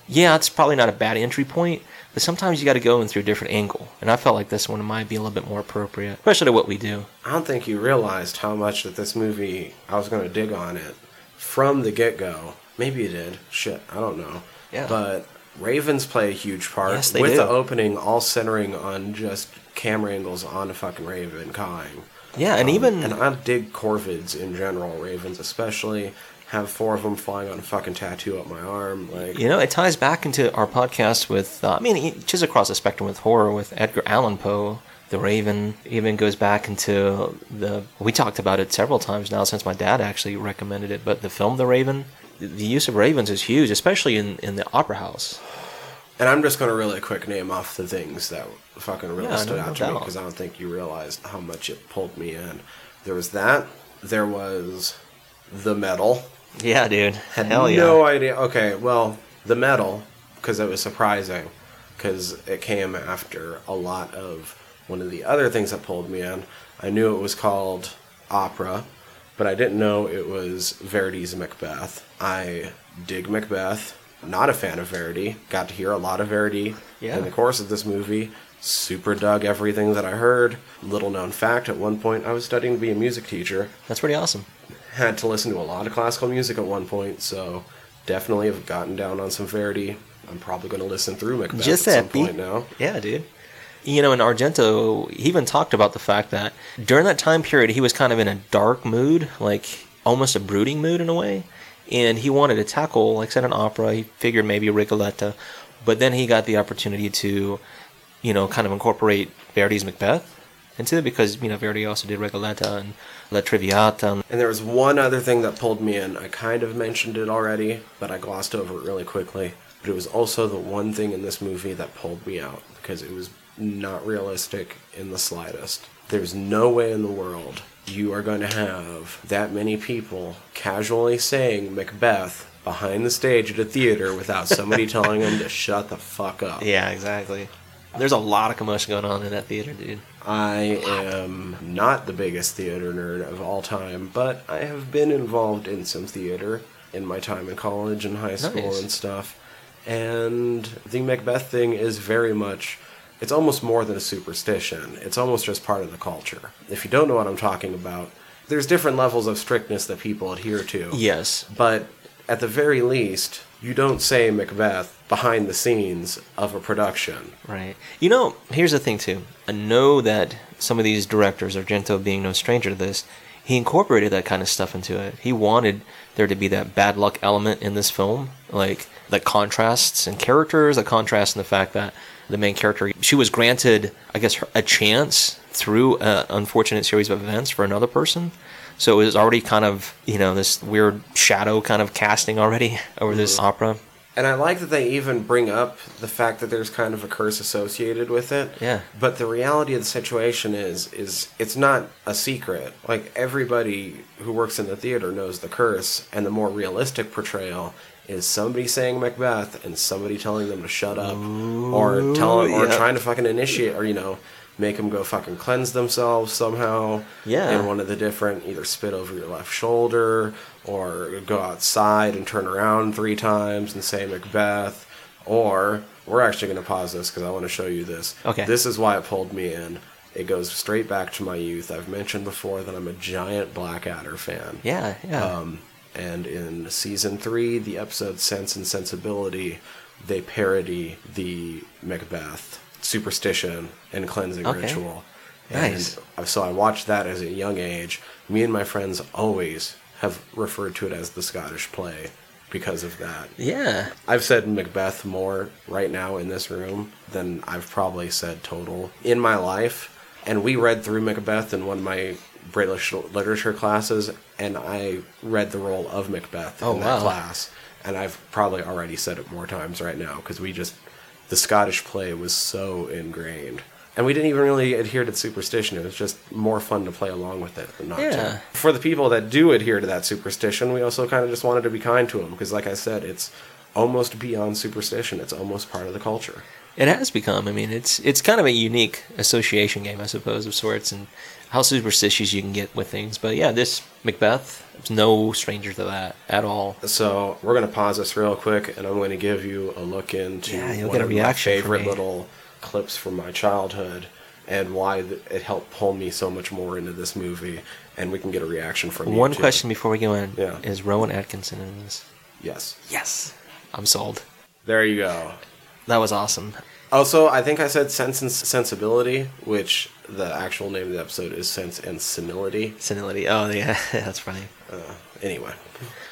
yeah, it's probably not a bad entry point, but sometimes you got to go in through a different angle, and I felt like this one might be a little bit more appropriate, especially to what we do. I don't think you realized how much that this movie I was going to dig on it from the get-go. Maybe you did. Shit, I don't know. Yeah. But ravens play a huge part Yes, they with do. the opening all centering on just camera angles on a fucking raven cawing. Yeah, and even And I dig corvids in general, ravens especially. Have four of them flying on a fucking tattoo up my arm. Like, You know, it ties back into our podcast with, uh, I mean, it- just across the spectrum with horror with Edgar Allan Poe, The Raven. Even goes back into the. We talked about it several times now since my dad actually recommended it, but the film The Raven, the use of ravens is huge, especially in, in the opera house. And I'm just gonna really quick name off the things that fucking really Yeah, stood no- out to me because I don't think you realized how much it pulled me in. There was that. There was the metal. Yeah, dude. Had Hell yeah. no idea. Okay, well, the metal because it was surprising because it came after a lot of one of the other things that pulled me in. I knew it was called opera, but I didn't know it was Verdi's Macbeth. I dig Macbeth. Not a fan of Verdi. Got to hear a lot of Verdi Yeah. in the course of this movie. Super dug everything that I heard. Little known fact: at one point, I was studying to be a music teacher That's pretty awesome. had to listen to a lot of classical music at one point, so definitely have gotten down on some Verdi. I'm probably going to listen through Macbeth at some point now. Yeah, dude. You know, in Argento, he even talked about the fact that during that time period, he was kind of in a dark mood, like almost a brooding mood in a way. And he wanted to tackle, like said, an opera. He figured maybe Rigoletto. But then he got the opportunity to, you know, kind of incorporate Verdi's Macbeth into it because, you know, Verdi also did Rigoletto and La Traviata. And And there was one other thing that pulled me in. I kind of mentioned it already, but I glossed over it really quickly. But it was also the one thing in this movie that pulled me out because it was not realistic in the slightest. There's no way in the world you are going to have that many people casually saying Macbeth behind the stage at a theater without somebody telling them to shut the fuck up. yeah, exactly. There's a lot of commotion going on in that theater, dude. I am not the biggest theater nerd of all time, but I have been involved in some theater in my time in college and high school Nice. and stuff. And the Macbeth thing is very much, it's almost more than a superstition. It's almost just part of the culture. If you don't know what I'm talking about, there's different levels of strictness that people adhere to. Yes. But at the very least, you don't say Macbeth behind the scenes of a production. Right. You know, here's the thing too. I know that some of these directors, Argento being no stranger to this, he incorporated that kind of stuff into it. He wanted there to be that bad luck element in this film, like the contrasts and characters, the contrast in the fact that the main character, she was granted, I guess, a chance through an unfortunate series of events for another person. So it was already kind of, you know, this weird shadow kind of casting already over this mm-hmm. opera. And I like that they even bring up the fact that there's kind of a curse associated with it. Yeah. But the reality of the situation is is it's not a secret. Like everybody who works in the theater knows the curse and the more realistic portrayal is somebody saying Macbeth and somebody telling them to shut up or telling or yeah. trying to fucking initiate or you know make them go fucking cleanse themselves somehow Yeah. in one of the different either spit over your left shoulder or go outside and turn around three times and say Macbeth or we're actually going to pause this because I want to show you this. Okay. This is why it pulled me in. It goes straight back to my youth. I've mentioned before that I'm a giant Blackadder fan. Yeah, yeah. Um, and in season three, the episode Sense and Sensibility, they parody the Macbeth superstition and cleansing Okay. ritual. Nice. So I watched that as a young age. Me and my friends always have referred to it as the Scottish play because of that. yeah. I've said Macbeth more right now in this room than I've probably said total in my life. And we read through Macbeth in one of my British literature classes, and I read the role of Macbeth Oh, in that wow. class. And I've probably already said it more times right now because we just the Scottish play was so ingrained And we didn't even really adhere to the superstition. It was just more fun to play along with it than not Yeah. to. For the people that do adhere to that superstition, we also kind of just wanted to be kind to them because, like I said, it's almost beyond superstition. It's almost part of the culture. It has become. I mean, it's it's kind of a unique association game, I suppose, of sorts, and how superstitious you can get with things. But yeah, this Macbeth is no stranger to that at all. So we're going to pause this real quick, and I'm going to give you a look into Yeah, you'll one get a of my reaction from favorite little clips from my childhood and why th- it helped pull me so much more into this movie. And we can get a reaction from you, One too. question before we go in: Yeah. Is Rowan Atkinson in this? Yes. Yes, I'm sold. There you go. That was awesome. Also, I think I said Sense and Sensibility, which the actual name of the episode is Sense and Senility. Senility. Oh yeah, that's funny. Uh, anyway,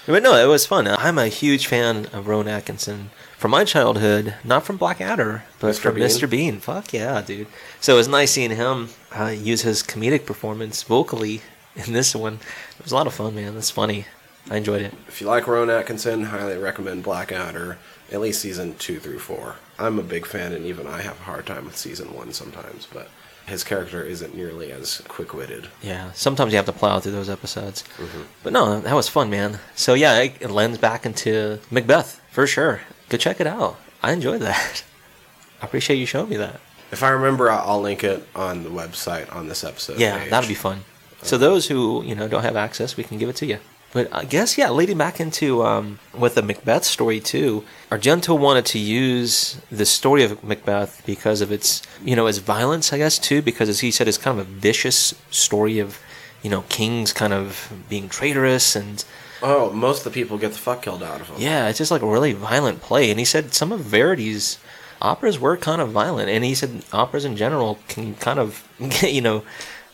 But no, it was fun. I'm a huge fan of Rowan Atkinson from my childhood, not from Blackadder, but Mr. from Bean? Mr. Bean. Fuck yeah, dude. So it was nice seeing him uh, use his comedic performance vocally in this one. It was a lot of fun, man. It's funny. I enjoyed it. if you like Rowan Atkinson, highly recommend Blackadder, at least season two through four. I'm a big fan, and even I have a hard time with season one sometimes, but his character isn't nearly as quick witted. Yeah, sometimes you have to plow through those episodes. Mm-hmm. But no, that was fun, man. So yeah, it, it lends back into Macbeth for sure. Go check it out. I enjoyed that. I appreciate you showing me that. If I remember, I'll I'll link it on the website on this episode. Yeah, page. that'll be fun. So those who you know don't have access, we can give it to you. But I guess yeah, leading back into um, with the Macbeth story too. Argento wanted to use the story of Macbeth because of its you know its violence, I guess too, because as he said, it's kind of a vicious story of you know kings kind of being traitorous and Oh, most of the people get the fuck killed out of them. yeah, it's just like a really violent play. And he said some of Verdi's operas were kind of violent, and he said operas in general can kind of, you know,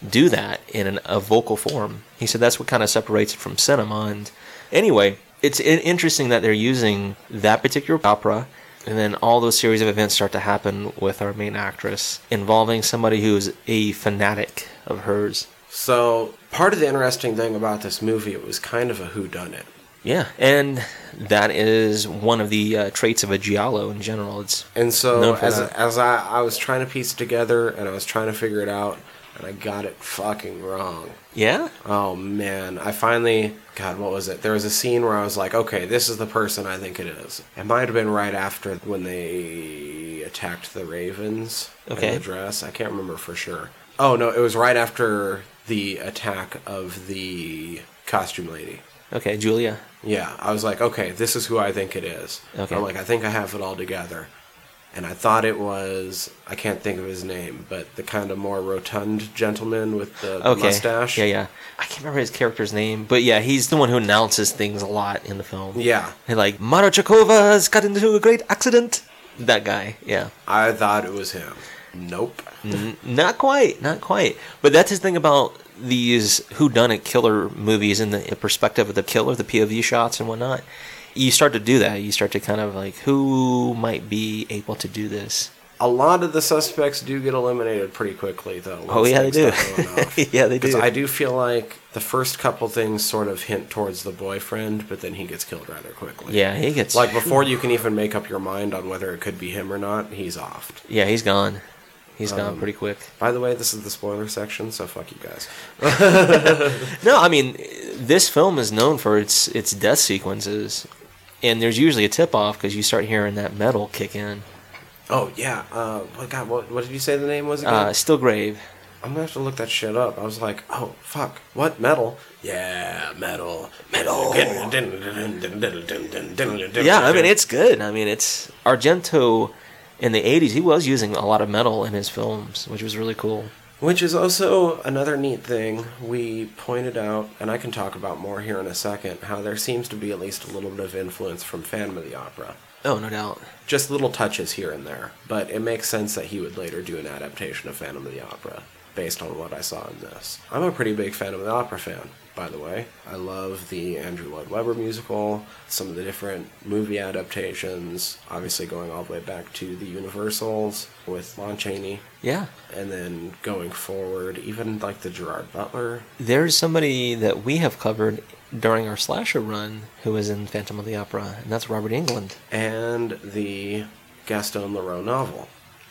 do that in an, a vocal form. He said that's what kind of separates it from cinema. And anyway, it's interesting that they're using that particular opera. And then all those series of events start to happen with our main actress, involving somebody who's a fanatic of hers. So part of the interesting thing about this movie, it was kind of a whodunit. Yeah, and that is one of the uh, traits of a giallo in general. It's And so as that. as I, I was trying to piece it together and I was trying to figure it out and I got it fucking wrong. yeah, Oh man, I finally God, what was it? There was a scene where I was like, okay, this is the person I think it is. It might have been right after when they attacked the ravens Okay. in the dress. I can't remember for sure. Oh no, it was right after the attack of the costume lady. okay, Julia. Yeah, I was like, okay, this is who I think it is. Okay. I'm like, I think I have it all together. And I thought it was, I can't think of his name, but the kind of more rotund gentleman with the, the Okay, mustache. Yeah, yeah. I can't remember his character's name, but yeah, he's the one who announces things a lot in the film. Yeah, He like Mara Cecova has got into a great accident. That guy. Yeah. I thought it was him. Nope. N- not quite, not quite. But that's his thing about these whodunit killer movies in the perspective of the killer, the POV shots and whatnot. You start to do that. You start to kind of like, who might be able to do this? A lot of the suspects do get eliminated pretty quickly, though. Oh, yeah, they do. start going off. Yeah, they do. I do feel like the first couple things sort of hint towards the boyfriend, but then he gets killed rather quickly. Yeah, he gets Like before you can even make up your mind on whether it could be him or not, he's off. Yeah, he's gone. He's gone Um, pretty quick. By the way, this is the spoiler section, so fuck you guys. No, I mean, this film is known for its its death sequences, and there's usually a tip off because you start hearing that metal kick in. Oh yeah. Uh, what God? What, what did you say the name was again? Uh, Steel Grave. I'm gonna have to look that shit up. I was like, oh fuck, what metal? Yeah, metal, metal. Yeah, I mean it's good. I mean it's Argento in the '80s. He was using a lot of metal in his films, which was really cool. Which is also another neat thing we pointed out, and I can talk about more here in a second. How there seems to be at least a little bit of influence from Phantom of the Opera. Oh, no doubt. Just little touches here and there, but it makes sense that he would later do an adaptation of Phantom of the Opera based on what I saw in this. I'm a pretty big Phantom of the Opera fan, by the way. I love the Andrew Lloyd Webber musical, some of the different movie adaptations, obviously going all the way back to the Universals with Lon Chaney, Yeah, and then going forward, even like the Gerard Butler. there's somebody that we have covered during our slasher run who was in Phantom of the Opera, and that's Robert Englund. and the Gaston Leroux novel.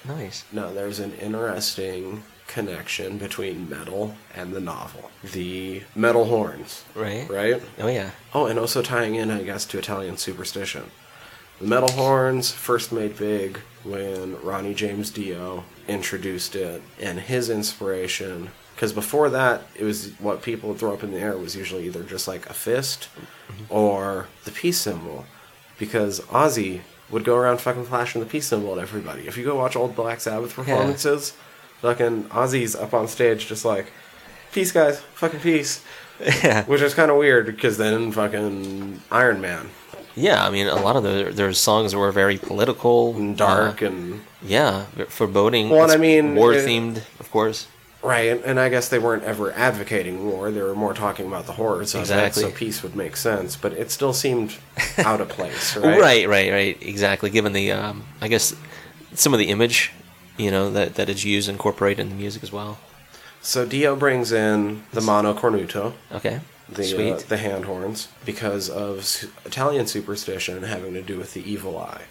Nice. Now, there's an interesting connection between metal and the novel. The metal horns, Right. right? Oh yeah. Oh, and also tying in, I guess, to Italian superstition. The metal horns first made big when Ronnie James Dio introduced it, and his inspiration. Because before that, it was what people would throw up in the air was usually either just like a fist mm-hmm. or the peace symbol. Because Ozzy would go around fucking flashing the peace symbol at everybody. If you go watch old Black Sabbath performances, fucking Ozzy's up on stage just like, peace, guys, fucking peace. Yeah. Which is kind of weird because then fucking Iron Man, Yeah. I mean, a lot of the there's songs that were very political, and dark, uh, and yeah, foreboding. Well, I mean, war themed, of course. right. And, and I guess they weren't ever advocating war; they were more talking about the horrors of Exactly. it. So peace would make sense, but it still seemed out of place, right? Right, right, right. Exactly. Given the, um, I guess, some of the image, you know, that that is used and incorporated in the music as well. So Dio brings in the mono cornuto, Okay. the Sweet. uh, the hand horns, because of su- Italian superstition having to do with the evil eye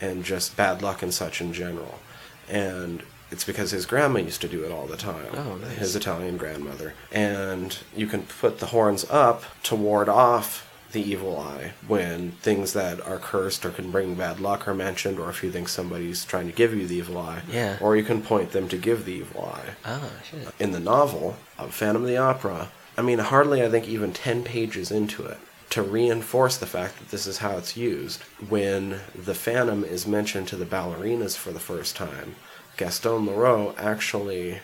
and just bad luck and such in general. And it's because his grandma used to do it all the time. Oh, nice. His Italian grandmother. And you can put the horns up to ward off the evil eye when things that are cursed or can bring bad luck are mentioned, or if you think somebody's trying to give you the evil eye. Yeah. Or you can point them to give the evil eye Ah, shit. in the novel of Phantom of the Opera, I mean, hardly, I think, even 10 pages into it, to reinforce the fact that this is how it's used, when the Phantom is mentioned to the ballerinas for the first time, Gaston Leroux actually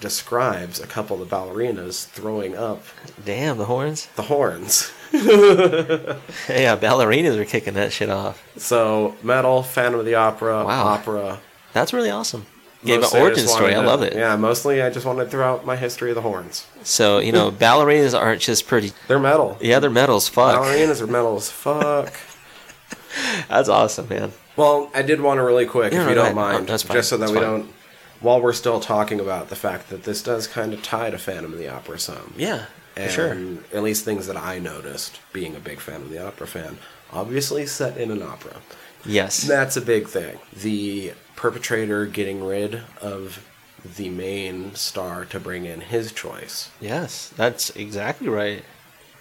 describes a couple of the ballerinas throwing up Damn, the horns. the horns. yeah, ballerinas are kicking that shit off. So, metal, Phantom of the Opera, Wow. opera. That's really awesome. Gave Mostly an I origin just story. I love it. Yeah, mostly I just wanted to throw out my history of the horns. So you know, ballerinas aren't just pretty. They're metal. Yeah, they're metals. Fuck. Ballerinas are metal as fuck. That's awesome, man. Well, I did want to really quick, Yeah, if you don't mind, just so that That's we fine. don't, while we're still talking about the fact that this does kind of tie to Phantom of the Opera some. Yeah, for and sure. At least things that I noticed, being a big Phantom of the Opera fan. Obviously set in an opera. Yes. That's a big thing. The perpetrator getting rid of the main star to bring in his choice. Yes, that's exactly right.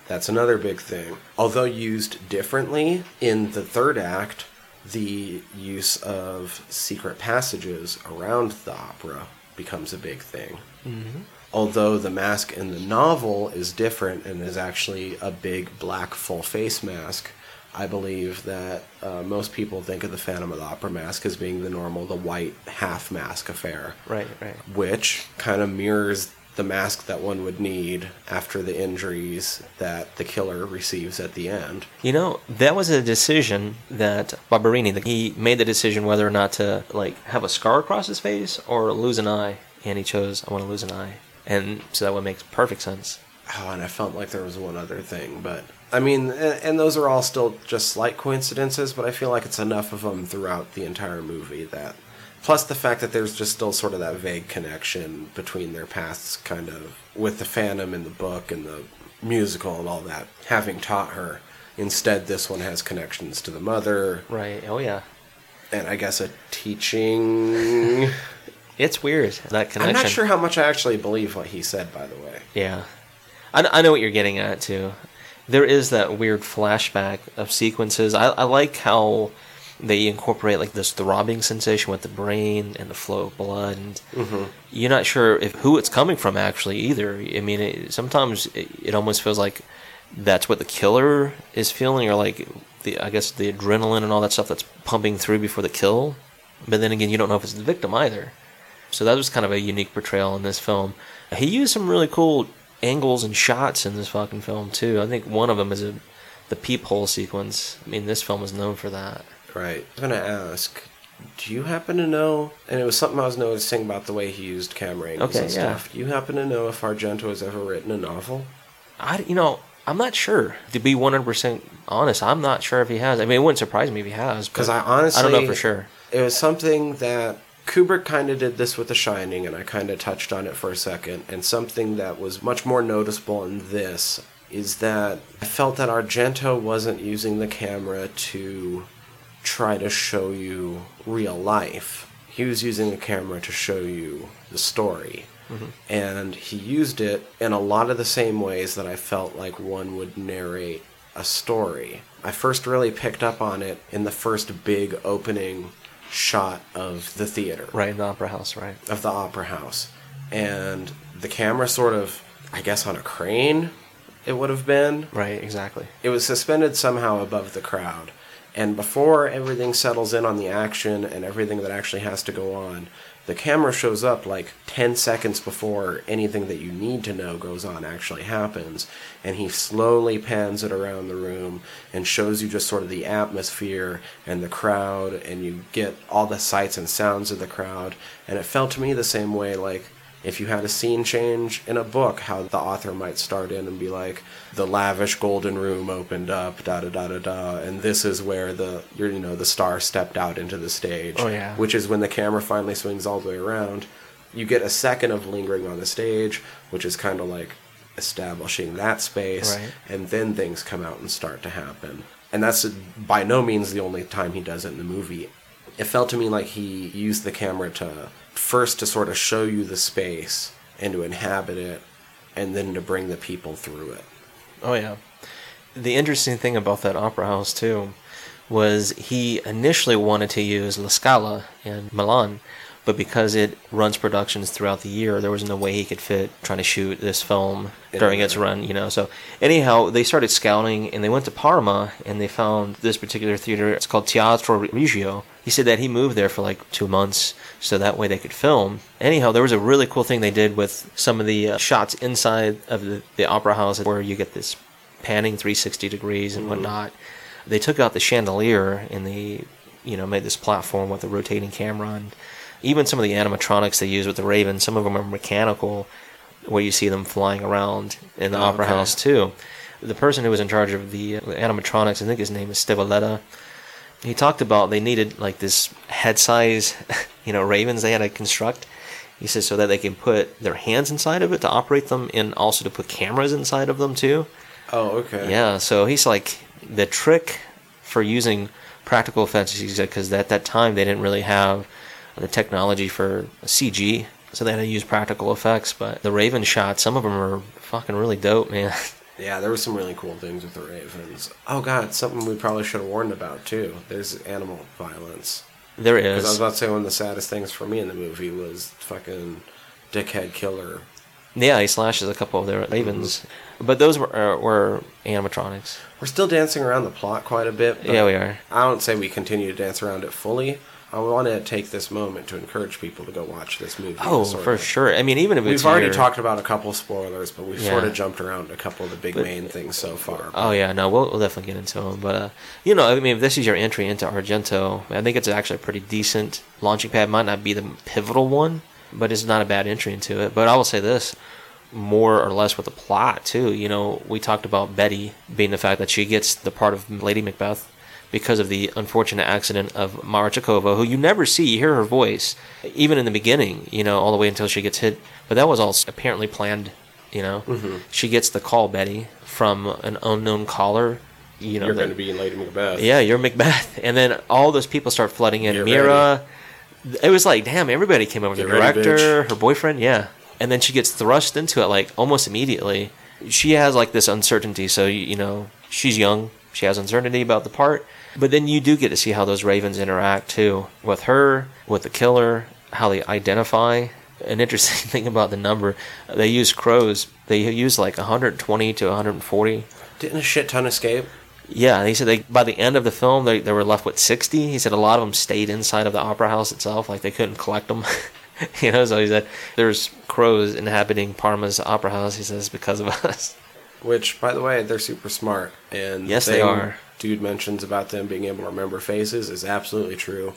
That's another big thing. Although used differently in the third act, the use of secret passages around the opera becomes a big thing. Although the mask in the novel is different and is actually a big black full face mask, I believe that uh, most people think of the Phantom of the Opera mask as being the normal, the white half mask affair Right, right. which kind of mirrors the mask that one would need after the injuries that the killer receives at the end. You know, that was a decision that Barberini, he made the decision whether or not to like have a scar across his face or lose an eye, and he chose I want to lose an eye, and so that would make perfect sense. Oh, and I felt like there was one other thing, but I mean, and those are all still just slight coincidences, but I feel like it's enough of them throughout the entire movie that. Plus the fact that there's just still sort of that vague connection between their pasts, kind of, with the Phantom in the book and the musical and all that, having taught her. Instead, this one has connections to the mother, Right. Oh yeah. and I guess a teaching. It's weird that connection. I'm not sure how much I actually believe what he said, by the way. Yeah, I, I know what you're getting at too. There is that weird flashback of sequences. I, I like how they incorporate like this throbbing sensation with the brain and the flow of blood. And Mm-hmm. You're not sure if who it's coming from actually either. I mean, it, sometimes it, it almost feels like that's what the killer is feeling, or like the I guess the adrenaline and all that stuff that's pumping through before the kill. But then again, you don't know if it's the victim either. So that was kind of a unique portrayal in this film. He used some really cool angles and shots in this fucking film too. I think one of them is a, the peephole sequence. I mean, this film is known for that. Right. I was going to ask, do you happen to know? And it was something I was noticing about the way he used camera angles Okay, and yeah. stuff. Do you happen to know if Argento has ever written a novel? I, you know, I'm not sure. To be 100% honest, I'm not sure if he has. I mean, it wouldn't surprise me if he has. Because I honestly. I don't know for sure. It was something that Kubrick kind of did this with The Shining, and I kind of touched on it for a second. And something that was much more noticeable in this is that I felt that Argento wasn't using the camera to try to show you real life. he was using a camera to show you the story. Mm-hmm. And he used it in a lot of the same ways that I felt like one would narrate a story. I first really picked up on it in the first big opening shot of the theater Right in the opera house, right? of the opera house and the camera sort of i guess on a crane it would have been Right, exactly. it was suspended somehow above the crowd and before everything settles in on the action and everything that actually has to go on the camera shows up like 10 seconds before anything that you need to know goes on actually happens. And he slowly pans it around the room and shows you just sort of the atmosphere and the crowd and you get all the sights and sounds of the crowd. And it felt to me the same way like if you had a scene change in a book, how the author might start in and be like, the lavish golden room opened up, da da da da da, and this is where the you know the star stepped out into the stage. Oh, yeah. Which is when the camera finally swings all the way around. You get a second of lingering on the stage, which is kind of like establishing that space, Right. and then things come out and start to happen. And that's by no means the only time he does it in the movie. It felt to me like he used the camera to first to sort of show you the space and to inhabit it, and then to bring the people through it. Oh yeah. The interesting thing about that opera house too was he initially wanted to use La Scala in Milan, but because it runs productions throughout the year, there was no way he could fit trying to shoot this film In during its run, you know. So anyhow, they started scouting and they went to Parma and they found this particular theater. It's called Teatro Regio. He said that he moved there for like two months so that way they could film. Anyhow, there was a really cool thing they did with some of the uh, shots inside of the, the opera house where you get this panning 360 degrees and whatnot. They took out the chandelier and they, you know, made this platform with a rotating camera and even some of the animatronics they use with the Raven. Some of them are mechanical, where you see them flying around in the Oh, opera okay. house too. The person who was in charge of the uh, animatronics, I think his name is Stivaletti. He talked about they needed like this head size, you know, ravens they had to construct. He says so that they can put their hands inside of it to operate them, and also to put cameras inside of them too. Oh, okay. Yeah, so he's like the trick for using practical effects. He said because at that time they didn't really have the technology for CG, so they had to use practical effects. But the Raven shots, some of them are fucking really dope, man. Yeah, there were some really cool things with the Ravens. Oh god, something we probably should have warned about too. There's animal violence. there Because I was about to say one of the saddest things for me in the movie was fucking dickhead killer. yeah, he slashes a couple of their Ravens, but those were uh, were animatronics. We're still dancing around the plot quite a bit. Yeah, we are. I don't say we continue to dance around it fully. I want to take this moment to encourage people to go watch this movie. Oh, for of- sure. I mean, even if We've already your- talked about a couple spoilers, but we've Yeah. sort of jumped around a couple of the big But- main things so far. Oh yeah, no, we'll, we'll definitely get into them. But uh, you know, I mean, if this is your entry into Argento, I think it's actually a pretty decent launching pad. Might not be the pivotal one, but it's not a bad entry into it. But I will say this, more or less with the plot too. You know, we talked about Betty being the fact that she gets the part of Lady Macbeth because of the unfortunate accident of Mara Cecova, who you never see. You hear her voice, even in the beginning, you know, all the way until she gets hit. But that was all apparently planned. You know, Mm-hmm. she gets the call, Betty, from an unknown caller. You know, You're going to be Lady Macbeth. yeah, you're Macbeth, and then all those people start flooding in. Get Mira, it was like, damn, everybody came over. The Get ready, director, her boyfriend, yeah, and then she gets thrust into it like almost immediately. She has like this uncertainty, so you know she's young. She has uncertainty about the part, but then you do get to see how those ravens interact too with her, with the killer, how they identify. An interesting thing about the number, they use crows. They use like 120 to 140 Didn't a shit ton escape? yeah, he said they by the end of the film they, they were left with sixty. He said a lot of them stayed inside of the opera house itself, like they couldn't collect them. you know, so he said there's crows inhabiting Parma's opera house. He says because of us. Which, by the way, they're super smart. And Yes, the they are. Dude mentions about them being able to remember faces is absolutely true.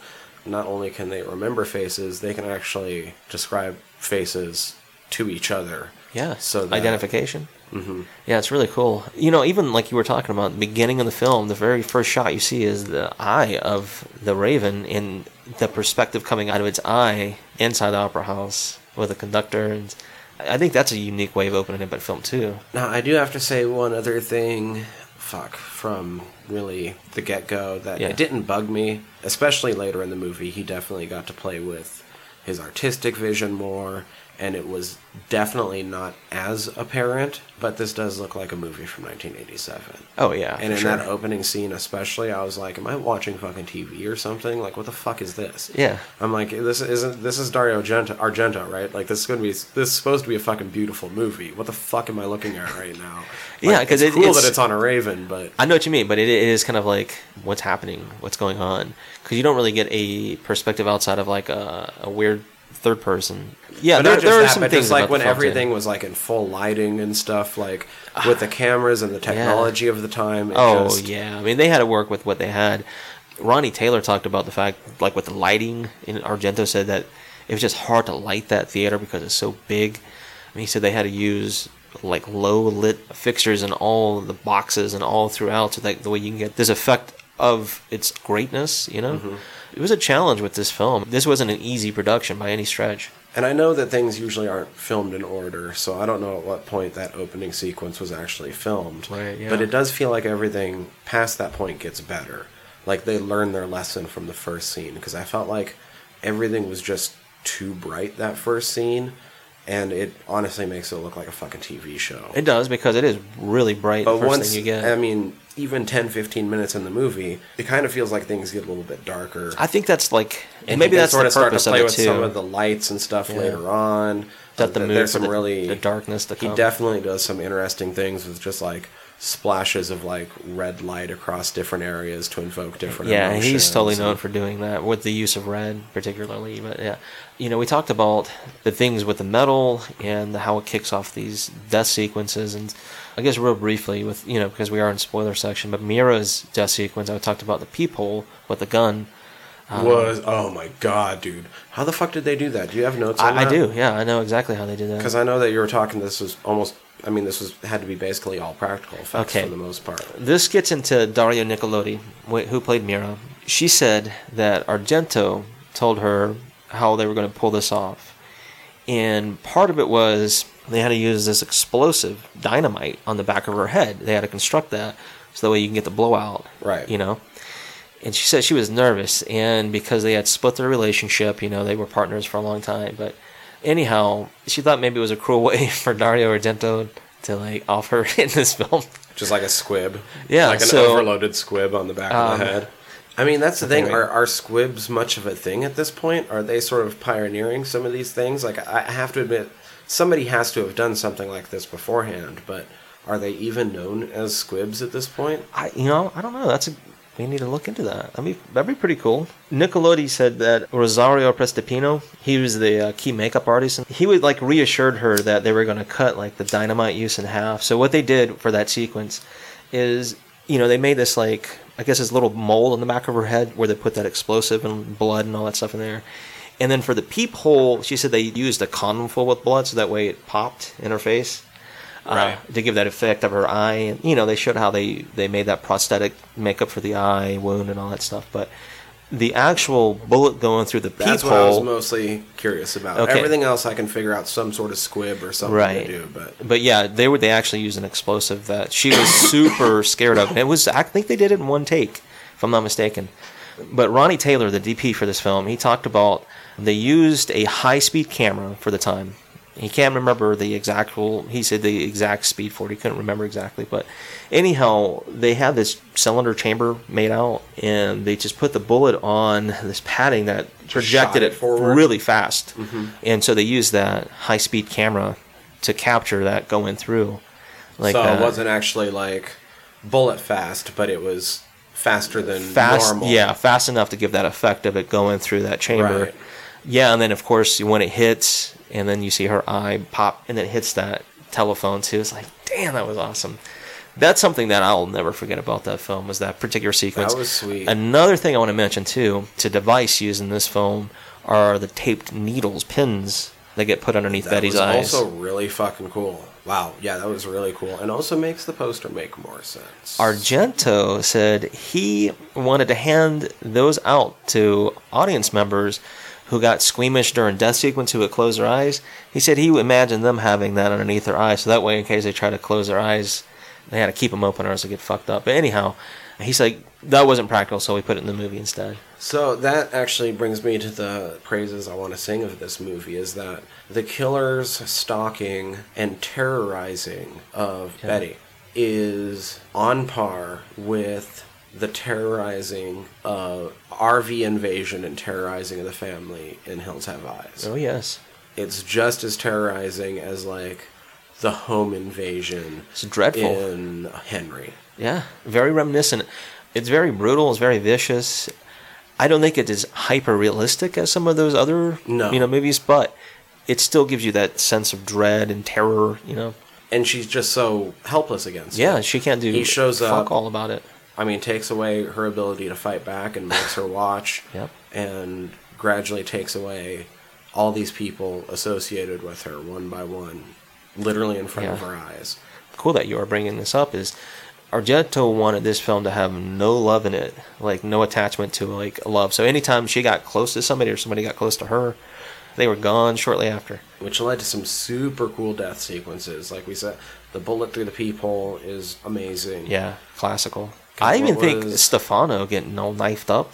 Not only can they remember faces, they can actually describe faces to each other. Yeah, So that- identification. Mm-hmm. Yeah, it's really cool. You know, even like you were talking about, the beginning of the film, the very first shot you see is the eye of the raven in the perspective coming out of its eye inside the opera house with a conductor. And I think that's a unique way of opening up a film too. Now, I do have to say one other thing fuck from really the get go that Yeah. it didn't bug me, especially later in the movie. He definitely got to play with his artistic vision more, and it was definitely not as apparent. But this does look like a movie from 1987. Oh yeah, And in sure. that opening scene, especially, I was like, "Am I watching fucking TV or something? Like, what the fuck is this?" Yeah. I'm like, "This isn't. This is Dario Argento, Argento, right? Like, this is gonna be. This is supposed to be a fucking beautiful movie. What the fuck am I looking at right now? Yeah, cuz it's it- cool it's- that it's on a Raven, but I know what you mean, but it, it is kind of like what's happening, what's going on, because you don't really get a perspective outside of like a, a weird third person. Yeah, but there, not just there are that, some but things just like when everything was like in full lighting and stuff, like with the cameras and the technology of the time. It Oh just, yeah, I mean they had to work with what they had. Ronnie Taylor talked about the fact, like with the lighting, and Argento said that it was just hard to light that theater because it's so big. I mean, he said they had to use like low lit fixtures in all the boxes and all throughout, so that the way you can get this effect of its greatness. You know, Mm-hmm. It was a challenge with this film. This wasn't an easy production by any stretch. And I know that things usually aren't filmed in order, so I don't know at what point that opening sequence was actually filmed. Right, yeah. But it does feel like everything past that point gets better. Like they learned their lesson from the first scene, because I felt like everything was just too bright that first scene, and it honestly makes it look like a fucking TV show. It does because it is really bright. but first once, thing you get. I mean, even 10, 15 minutes in the movie, it kind of feels like things get a little bit darker. I think that's like and maybe that's sort the of start to play it with too. some of the lights and stuff Yeah. later on. that the Uh, There's some the, really the darkness to He come. definitely does some interesting things with just like splashes of like red light across different areas to invoke different. yeah, he's totally known for doing that with the use of red, particularly. But yeah, you know, we talked about the things with the metal and how it kicks off these death sequences, and I guess real briefly with you know because we are in spoiler section, but Mira's death sequence. I talked about the peephole with the gun. Um, was oh my god, dude! How the fuck did they do that? Do you have notes? on I, I do, yeah, I know exactly how they did that. Because I know that you were talking. This was almost. I mean, this was had to be basically all practical effects Okay. for the most part. This gets into Daria Nicolodi, who played Mira. She said that Argento told her how they were going to pull this off. And part of it was they had to use this explosive dynamite on the back of her head. They had to construct that so that way you can get the blowout. Right. You know? And she said she was nervous, and because they had split their relationship, you know, they were partners for a long time. But anyhow, she thought maybe it was a cruel way for Dario Argento to like off her in this film. Just like a squib. Yeah, Like an so- overloaded squib on the back of Um, the head. I mean, that's the thing. Are, are squibs much of a thing at this point? Are they sort of pioneering some of these things? Like, I have to admit, somebody has to have done something like this beforehand, but are they even known as squibs at this point? I, you know, I don't know. That's a we need to look into that. I mean, that'd be pretty cool. Nicolodi said that Rosario Prestipino, he was the uh, key makeup artist, and he would like reassured her that they were going to cut like the dynamite use in half. So what they did for that sequence is, you know, they made this like I guess this little mole in the back of her head where they put that explosive and blood and all that stuff in there. And then for the peephole, she said they used a condom full with blood so that way it popped in her face uh, Right. to give that effect of her eye. And you know, they showed how they they made that prosthetic makeup for the eye wound and all that stuff. But the actual bullet going through the That's what I was mostly curious about. Okay. Everything else, I can figure out some sort of squib or something right? to do, but but yeah, they were they actually used an explosive that she was super scared of. And it was I think they did it in one take, if I'm not mistaken. But Ronnie Taylor, the DP for this film, he talked about they used a high speed camera for the time. He can't remember the exact. Well, he said the exact speed for it. He couldn't remember exactly, but anyhow, they had this cylinder chamber made out, and they just put the bullet on this padding that projected it it forward. really fast, mm-hmm. and so they used that high speed camera to capture that going through. Like so that. it uh, wasn't actually like bullet fast, but it was faster than fast normal. yeah fast enough to give that effect of it going through that chamber Right. yeah and then of course when it hits and then you see her eye pop and it hits that telephone too it's like damn that was awesome that's something that i'll never forget about that film was that particular sequence That was sweet. another thing i want to mention too to device used in this film are the taped needles pins that get put underneath That betty's was eyes also really fucking cool. Wow, yeah, that was really cool, and also makes the poster make more sense. Argento said he wanted to hand those out to audience members who got squeamish during death sequence who would close their eyes. He said he imagined them having that underneath their eyes, so that way, in case they try to close their eyes, They had to keep them open or else they get fucked up. But anyhow, he's like, that wasn't practical, so we put it in the movie instead. So that actually brings me to the praises I want to sing of this movie is that the killer's stalking and terrorizing of Yeah. Betty is on par with the terrorizing uh, of RV invasion and terrorizing of the family in Hills Have Eyes. Oh yes, It's just as terrorizing as like the home invasion it's dreadful. in Henry. Yeah, very reminiscent. It's very brutal. It's very vicious. I don't think it is hyper realistic as some of those other No. you know movies, but it still gives you that sense of dread and terror. You know, And she's just so helpless against it. yeah, she can't do. He shows fuck up. all about it. I mean, takes away her ability to fight back and makes her watch, Yep. and gradually takes away all these people associated with her one by one, literally in front of her eyes. Cool that you are bringing this up. Is Argento wanted this film to have no love in it, like no attachment to like love. So anytime she got close to somebody or somebody got close to her, they were gone shortly after. Which led to some super cool death sequences. Like we said, the bullet through the peephole is amazing. Yeah, classical. I even think was- Stefano getting all knifed up.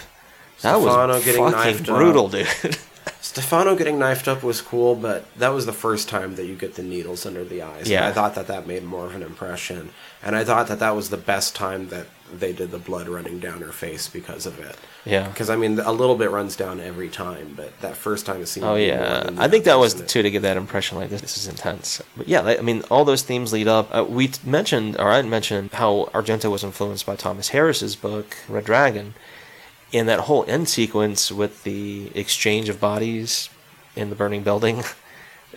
That Stefano was getting fucking knifed up. brutal, dude. Stefano getting knifed up was cool, but that was the first time that you get the needles under the eyes. Yeah. And I thought that that made more of an impression. And I thought that that was the best time that they did the blood running down her face because of it. yeah. Because, I mean, a little bit runs down every time, but that first time it seemed Oh yeah, I think that was it- too to give that impression like this, this is intense. But yeah, I mean all those themes lead up. Uh, we mentioned, or I mentioned how Argento was influenced by Thomas Harris's book Red Dragon, in that whole end sequence with the exchange of bodies in the burning building.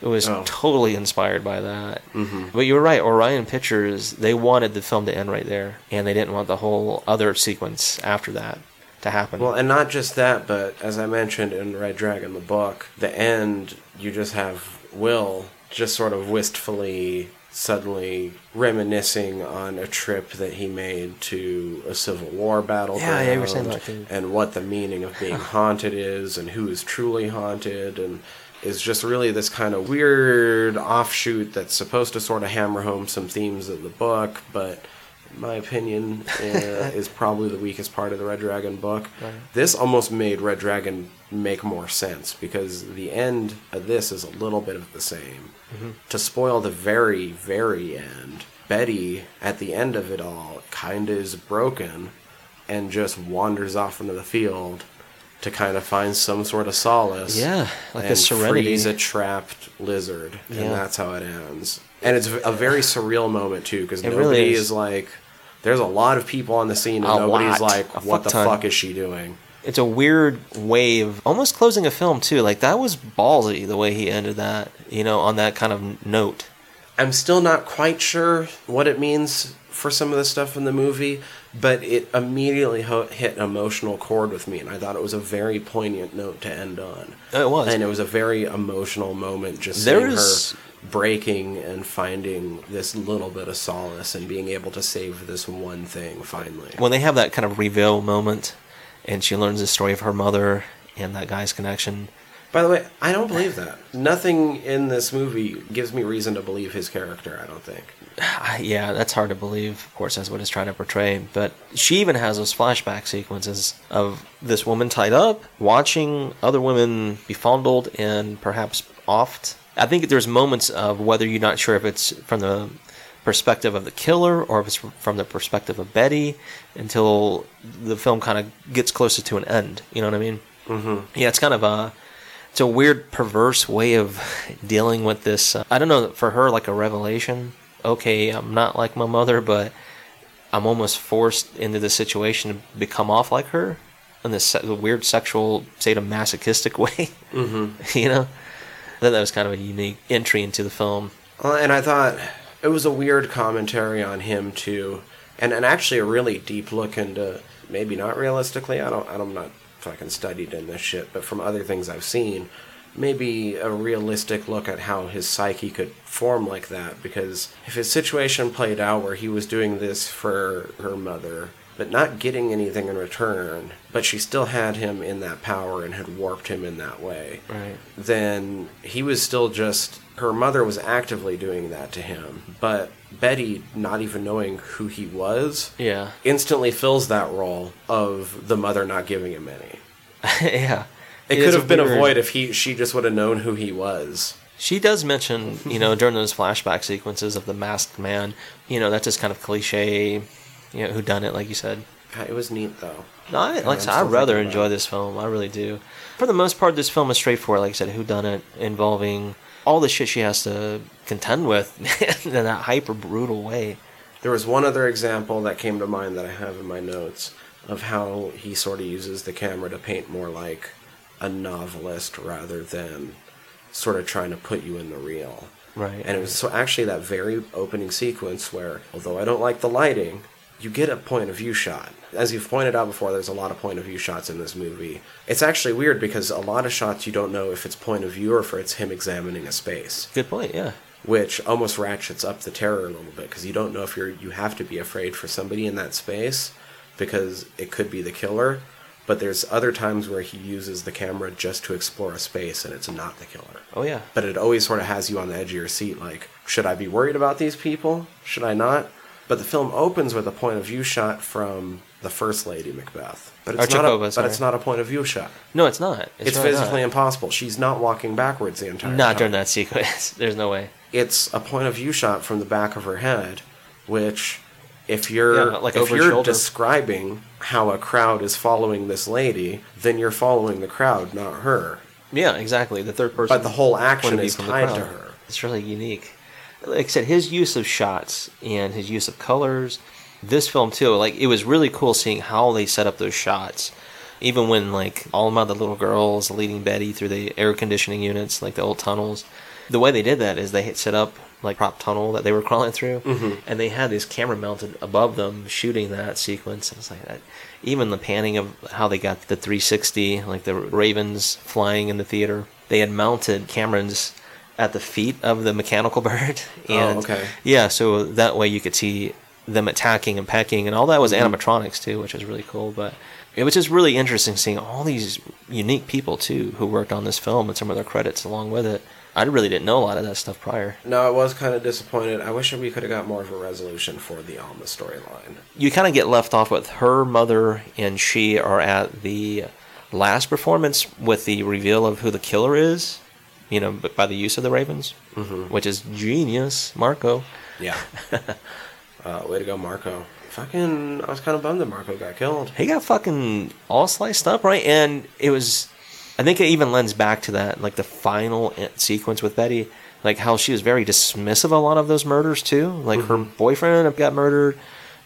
It was Oh. totally inspired by that. Mhm. But you were right. Orion Pictures they wanted the film to end right there, and they didn't want the whole other sequence after that to happen. Well, and not just that, but as I mentioned in Red Dragon, the book, the end, you just have Will just sort of wistfully, suddenly reminiscing on a trip that he made to a Civil War battleground. Yeah, yeah, you were saying that too. And what the meaning of being haunted is, and who is truly haunted, and is just really this kind of weird offshoot that's supposed to sort of hammer home some themes of the book, but my opinion, uh, is probably the weakest part of the Red Dragon book. Right. This almost made Red Dragon make more sense because the end of this is a little bit of the same. To spoil the very, very end, Betty, at the end of it all, kind of is broken and just wanders off into the field to kind of find some sort of solace. Yeah, like a and serenity. frees a trapped lizard, Yeah. and that's how it ends. And it's a very surreal moment too, because nobody really is. is. like. There's a lot of people on the scene, and A nobody's lot. like, A "What fuck the ton. fuck is she doing?" it's a weird way of almost closing a film too. Like that was ballsy the way he ended that. You know, on that kind of note. I'm still not quite sure what it means for some of the stuff in the movie, but it immediately ho- hit an emotional chord with me, and I thought it was a very poignant note to end on. It was. and it was a very emotional moment just There seeing is- her breaking and finding this little bit of solace and being able to save this one thing finally. when they have that kind of reveal moment, and she learns the story of her mother and that guy's connection. By the way, I don't believe that. Nothing in this movie gives me reason to believe his character. I don't think. Yeah, that's hard to believe. Of course, that's what it's trying to portray. But she even has those flashback sequences of this woman tied up, watching other women be fondled and perhaps offed. I think there's moments of whether you're not sure if it's from the perspective of the killer or if it's from the perspective of Betty until the film kind of gets closer to an end. You know what I mean? Mm-hmm. Yeah, it's kind of a it's a weird, perverse way of dealing with this. Uh, I don't know for her like a revelation. Okay, I'm not like my mother, but I'm almost forced into the situation to become off like her in this se- weird sexual, sadomasochistic way. Mm-hmm. you know, I thought that was kind of a unique entry into the film. Well, and I thought it was a weird commentary on him too, and and actually a really deep look into maybe not realistically. I don't. I'm not fucking studied in this shit, but from other things I've seen, maybe a realistic look at how his psyche could form like that. Because if his situation played out where he was doing this for her mother. But not getting anything in return, but she still had him in that power and had warped him in that way Right. then he was still just her mother was actively doing that to him, but Betty, not even knowing who he was, Yeah. instantly fills that role of the mother not giving him any. yeah. it could have been weird- avoided if he she just would have known who he was. She does mention, you know, during those flashback sequences of the masked man, you know, that's just kind of cliche, you know, who done it, like you said. It was neat though. No, I, like I I rather enjoy this film. I really do. For the most part, this film is straightforward. Like I said, who done it, involving all the shit she has to contend with in that hyper brutal way. There was one other example that came to mind that I have in my notes of how he sort of uses the camera to paint more like a novelist rather than sort of trying to put you in the real. Right. And it was so actually that very opening sequence where, although I don't like the lighting, you get a point of view shot. As you've pointed out before, there's a lot of point of view shots in this movie. It's actually weird because a lot of shots you don't know if it's point of view or if it's him examining a space Good point. Yeah. which almost ratchets up the terror a little bit because you don't know if you're you have to be afraid for somebody in that space because it could be the killer but there's other times where he uses the camera just to explore a space and it's not the killer Oh yeah. but it always sort of has you on the edge of your seat like should i be worried about these people should i not but the film opens with a point of view shot from the first lady macbeth but it's, not, a, but it's not a point of view shot No, it's not. it's, really physically not. impossible she's not walking backwards the entire Not time during that sequence. There's no way. it's a point of view shot from the back of her head, which if you're Yeah, like if over her you're shoulder. describing how a crowd is following this lady, then you're following the crowd, not her. Yeah, exactly. The third person. But the whole action is tied to her. It's really unique. Like I said, his use of shots and his use of colors, this film too, like it was really cool seeing how they set up those shots. Even when like all of the little girls leading Betty through the air conditioning units, like the old tunnels, the way they did that is they had set up like prop tunnel that they were crawling through, Mm-hmm. and they had this camera mounted above them shooting that sequence. It's like that. Even the panning of how they got the 360, like the ravens flying in the theater, they had mounted cameras at the feet of the mechanical bird. Oh, And okay. Yeah, so that way you could see them attacking and pecking, and all that was mm-hmm. animatronics too, which was really cool. But it was just really interesting seeing all these unique people too who worked on this film and some of their credits along with it. I really didn't know a lot of that stuff prior. No, I was kind of disappointed. I wish we could have got more of a resolution for the Alma storyline. You kind of get left off with her mother and she are at the last performance with the reveal of who the killer is. You know, but by the use of the ravens, mm-hmm. which is genius, Marco. Yeah. uh, way to go, Marco. Fucking, I was kind of bummed that Marco got killed. he got fucking all sliced up, right? And it was, I think it even lends back to that, like the final sequence with Betty, like how she was very dismissive of a lot of those murders too. Like her boyfriend got murdered,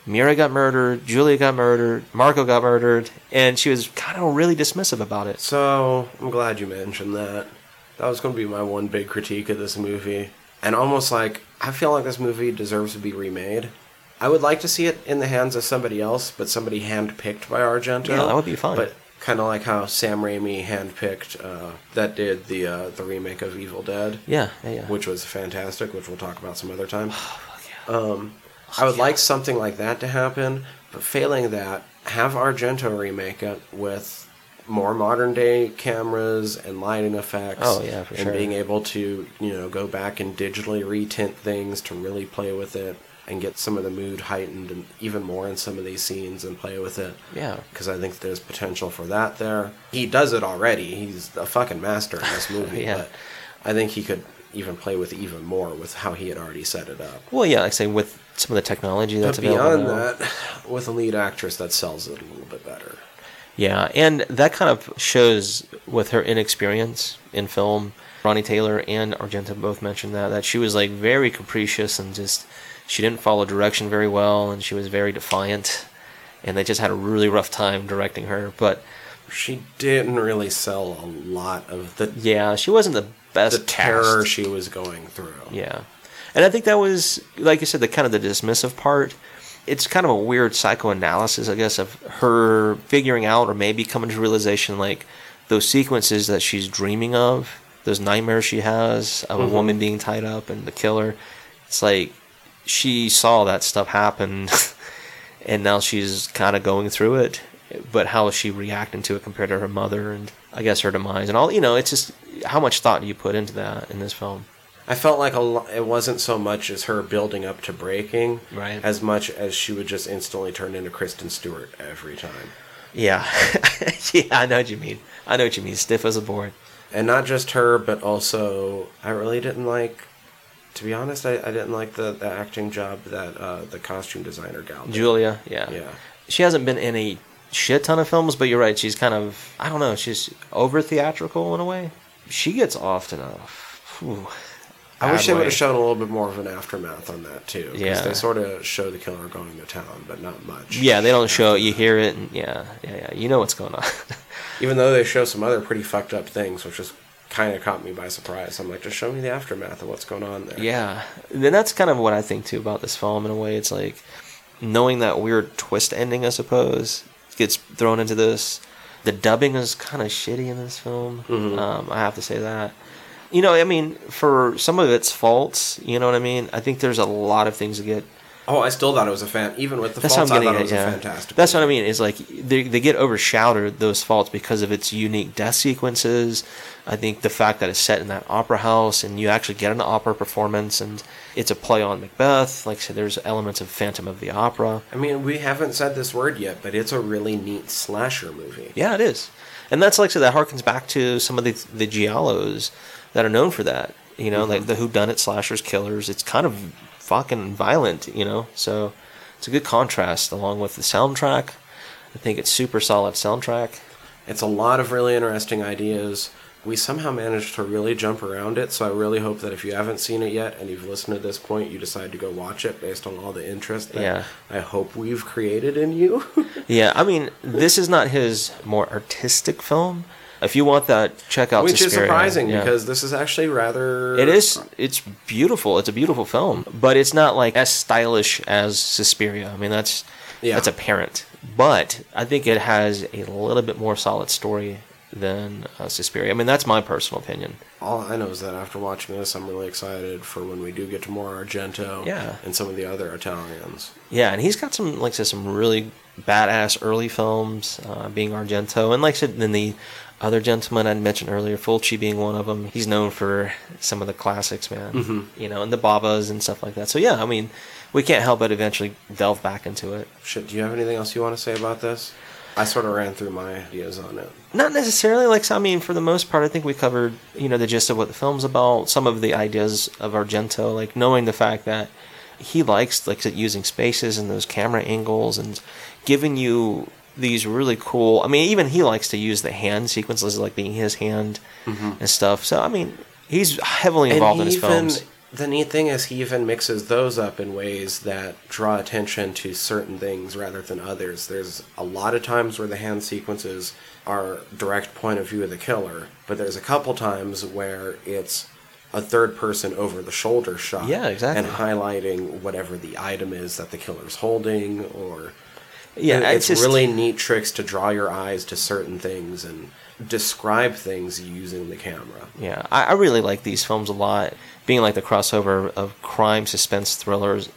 Mira got murdered, Julia got murdered, Marco got murdered, and she was kind of really dismissive about it. So I'm glad you mentioned that. That was going to be my one big critique of this movie. And almost like, I feel like this movie deserves to be remade. I would like to see it in the hands of somebody else, but somebody handpicked by Argento. Yeah, that would be fine. But kind of like how Sam Raimi handpicked uh, that did the uh, the remake of Evil Dead, Yeah, yeah, yeah. which was fantastic, which we'll talk about some other time. yeah. Um, I would like something like that to happen, but failing that, have Argento remake it with more modern day cameras and lighting effects. Oh, yeah, for and sure. being able to you know go back and digitally retint things to really play with it and get some of the mood heightened and even more in some of these scenes and play with it. Yeah. because I think there's potential for that there. He does it already. He's a fucking master in this movie. Yeah. but I think he could even play with even more with how he had already set it up. Well, yeah, like I say, with some of the technology that's But beyond that, with a lead actress that sells it a little bit better. Yeah, and that kind of shows with her inexperience in film. Ronnie Taylor and Argento both mentioned that that she was like very capricious and just she didn't follow direction very well, and she was very defiant, and they just had a really rough time directing her. But She didn't really sell a lot of the yeah, she wasn't the best the terror cast. she was going through. Yeah. And I think that was, like you said, the kind of the dismissive part. It's kind of a weird psychoanalysis, I guess, of her figuring out or maybe coming to realization like those sequences that she's dreaming of, those nightmares she has of a mm-hmm. woman being tied up and the killer. It's like she saw that stuff happen and now she's kind of going through it. But how is she reacting to it compared to her mother and I guess her demise and all? You know, it's just how much thought do you put into that in this film? I felt like a lo- it wasn't so much as her building up to breaking, Right. as much as she would just instantly turn into Kristen Stewart every time. Yeah, yeah, I know what you mean. I know what you mean. Stiff as a board. And not just her, but also I really didn't like. To be honest, I, I didn't like the, the acting job that uh, the costume designer gal did. Julia, yeah. Yeah. She hasn't been in a shit ton of films, but you're right. She's kind of, I don't know, she's over theatrical in a way. She gets off a. Whew, I wish they would have shown a little bit more of an aftermath on that too. Yeah. they sort of show the killer going to town, but not much. Yeah, they don't show it. You hear it, and yeah, yeah, yeah. You know what's going on. Even though they show some other pretty fucked up things, which just kind of caught me by surprise. I'm like, just show me the aftermath of what's going on there. yeah, then that's kind of what I think too about this film. In a way, it's like knowing that weird twist ending. I suppose gets thrown into this. The dubbing is kind of shitty in this film. Mhm. Um, I have to say that. You know, I mean, for some of its faults, you know what I mean. I think there's a lot of things to get Oh, I still thought it was a fan. Even with the That's faults, I thought getting it was at. a Yeah, fantastic. that's what I mean. Is like they they get overshadowed those faults because of its unique death sequences. I think the fact that it's set in that opera house and you actually get an opera performance and it's a play on Macbeth. Like I said, there's elements of Phantom of the Opera. I mean, we haven't said this word yet, but it's a really neat slasher movie. Yeah, it is, and that's like I said that harkens back to some of the the giallos that are known for that. You know, like mm-hmm. the whodunit slashers, killers. It's kind of fucking violent. You know, so it's a good contrast along with the soundtrack. I think it's super solid soundtrack. It's a lot of really interesting ideas. We somehow managed to really jump around it, so I really hope that if you haven't seen it yet and you've listened to this point, you decide to go watch it based on all the interest that Yeah. I hope we've created in you. Yeah, I mean, this is not his more artistic film. If you want that, check out Which is surprising Yeah. because this is actually rather. it is. It's beautiful. It's a beautiful film, but it's not like as stylish as Suspiria. I mean, that's Yeah. that's apparent. But I think it has a little bit more solid story than uh, Suspiria. I mean, that's my personal opinion. All I know is that after watching this, I'm really excited for when we do get to more Argento Yeah. and some of the other Italians. Yeah, and he's got some, like I said, some really badass early films, uh, being Argento, and like I said, then the other gentleman I mentioned earlier, Fulci being one of them. He's known for some of the classics, man. Mhm. You know, and the Bavas and stuff like that. So yeah, I mean, we can't help but eventually delve back into it. Shit, do you have anything else you want to say about this? I sort of ran through my ideas on it. Not necessarily like I mean, for the most part, I think we covered you know the gist of what the film's about, some of the ideas of Argento, like knowing the fact that he likes like using spaces and those camera angles and giving you these really cool. I mean, even he likes to use the hand sequences, like being his hand mm-hmm. and stuff. So I mean, he's heavily involved in his films. the neat thing is he even mixes those up in ways that draw attention to certain things rather than others. There's a lot of times where the hand sequences are direct point of view of the killer, but there's a couple times where it's a third person over the shoulder shot. Yeah, exactly. And highlighting whatever the item is that the killer's holding or Yeah, It- it's it's just- really neat tricks to draw your eyes to certain things and describe things using the camera. Yeah, I, I really like these films a lot. Being like the crossover of crime, suspense, thrillers,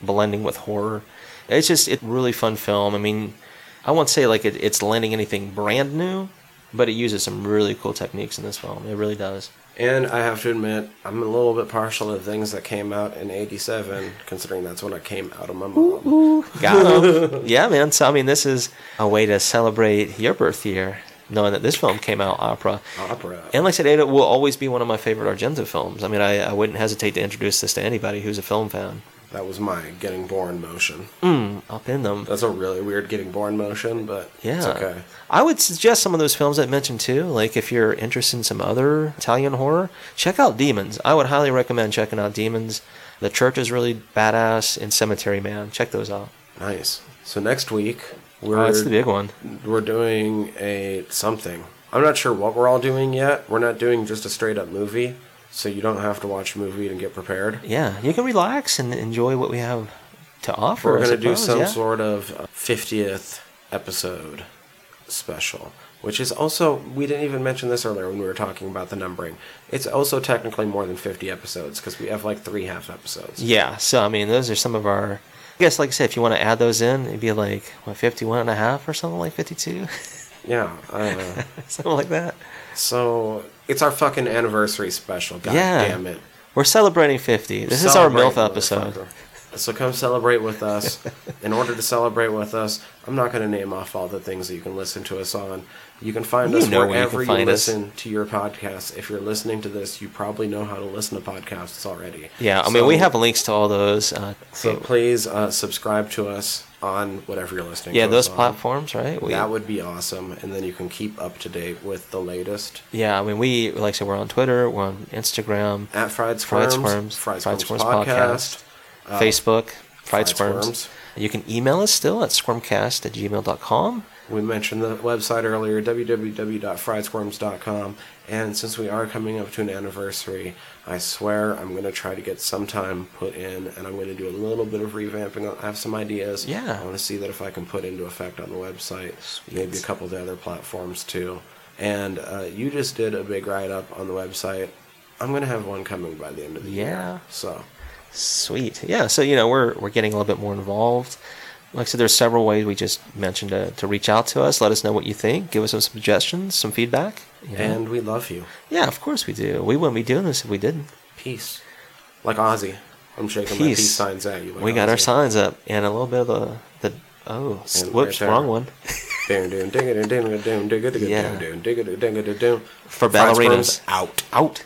blending with horror. It's just a really fun film. I mean, I won't say like it, it's lending anything brand new, but it uses some really cool techniques in this film. It really does. And I have to admit, I'm a little bit partial to things that came out in '87, considering that's when I came out of my mom. Got 'em. yeah, man. So I mean, this is a way to celebrate your birth year, knowing that this film came out opera. Opera. And like I said, it will always be one of my favorite Argento films. I mean, I, I wouldn't hesitate to introduce this to anybody who's a film fan. That was my getting born motion. Mm, I'll pin them. That's a really weird getting born motion, but Yeah. it's okay. I would suggest some of those films I mentioned too. Like if you're interested in some other Italian horror, check out Demons. I would highly recommend checking out Demons. The Church is really badass, and Cemetery Man. Check those out. Nice. So next week we're Oh, that's the big one. we're doing a something. I'm not sure what we're all doing yet. We're not doing just a straight up movie, so you don't have to watch a movie and get prepared. Yeah, you can relax and enjoy what we have to offer. We're going to do some yeah. sort of uh, 50th episode special, which is also, we didn't even mention this earlier when we were talking about the numbering. It's also technically more than 50 episodes because we have like three half episodes. Yeah, so I mean, those are some of our. I guess, like I said, if you want to add those in, it'd be like what 51 and a half or something like 52, Yeah. Uh, something like that. so it's our fucking anniversary special. God Yeah. damn it. We're celebrating 50. This is our Celebrate, MILF episode. So come celebrate with us. In order to celebrate with us, I'm not going to name off all the things that you can listen to us on. You can find You us know where you wherever you, find us. listen to your podcasts. If you're listening to this, you probably know how to listen to podcasts already. Yeah, I mean, we have links to all those. Uh, So please uh, subscribe to us on whatever you're listening. yeah, to those on. platforms, right? We, That would be awesome, and then you can keep up to date with the latest yeah, I mean, we like I said, we're on Twitter, we're on Instagram, at Fried Fried Squirms, Squirms, Fried Squirms Squirms podcast. uh, Facebook, Fried Fried Squirms. Squirms. You can email us still at squirmcast at gmail.com. We mentioned the website earlier, www.friedsquirms.com. And since we are coming up to an anniversary, I swear I'm going to try to get some time put in, and I'm going to do a little bit of revamping. I have some ideas. Yeah. I want to see that if I can put into effect on the website, maybe a couple of the other platforms too. And uh, you just did a big write up on the website. I'm going to have one coming by the end of the Yeah. year. So Sweet. Yeah, so, you know, we're, we're getting a little bit more involved. Like I said, there's several ways we just mentioned to, to reach out to us. Let us know what you think. Give us some suggestions, some feedback. you know. and we love you. yeah, of course we do. We wouldn't be doing this if we didn't. Peace. Like Ozzy. I'm shaking my Peace. peace signs at you. Like we got our signs up and a little bit of the, the oh, And whoops, right wrong one. Yeah. doon, doon, digga, doon, digga, doon, doon. For ballerinas. Out. Out.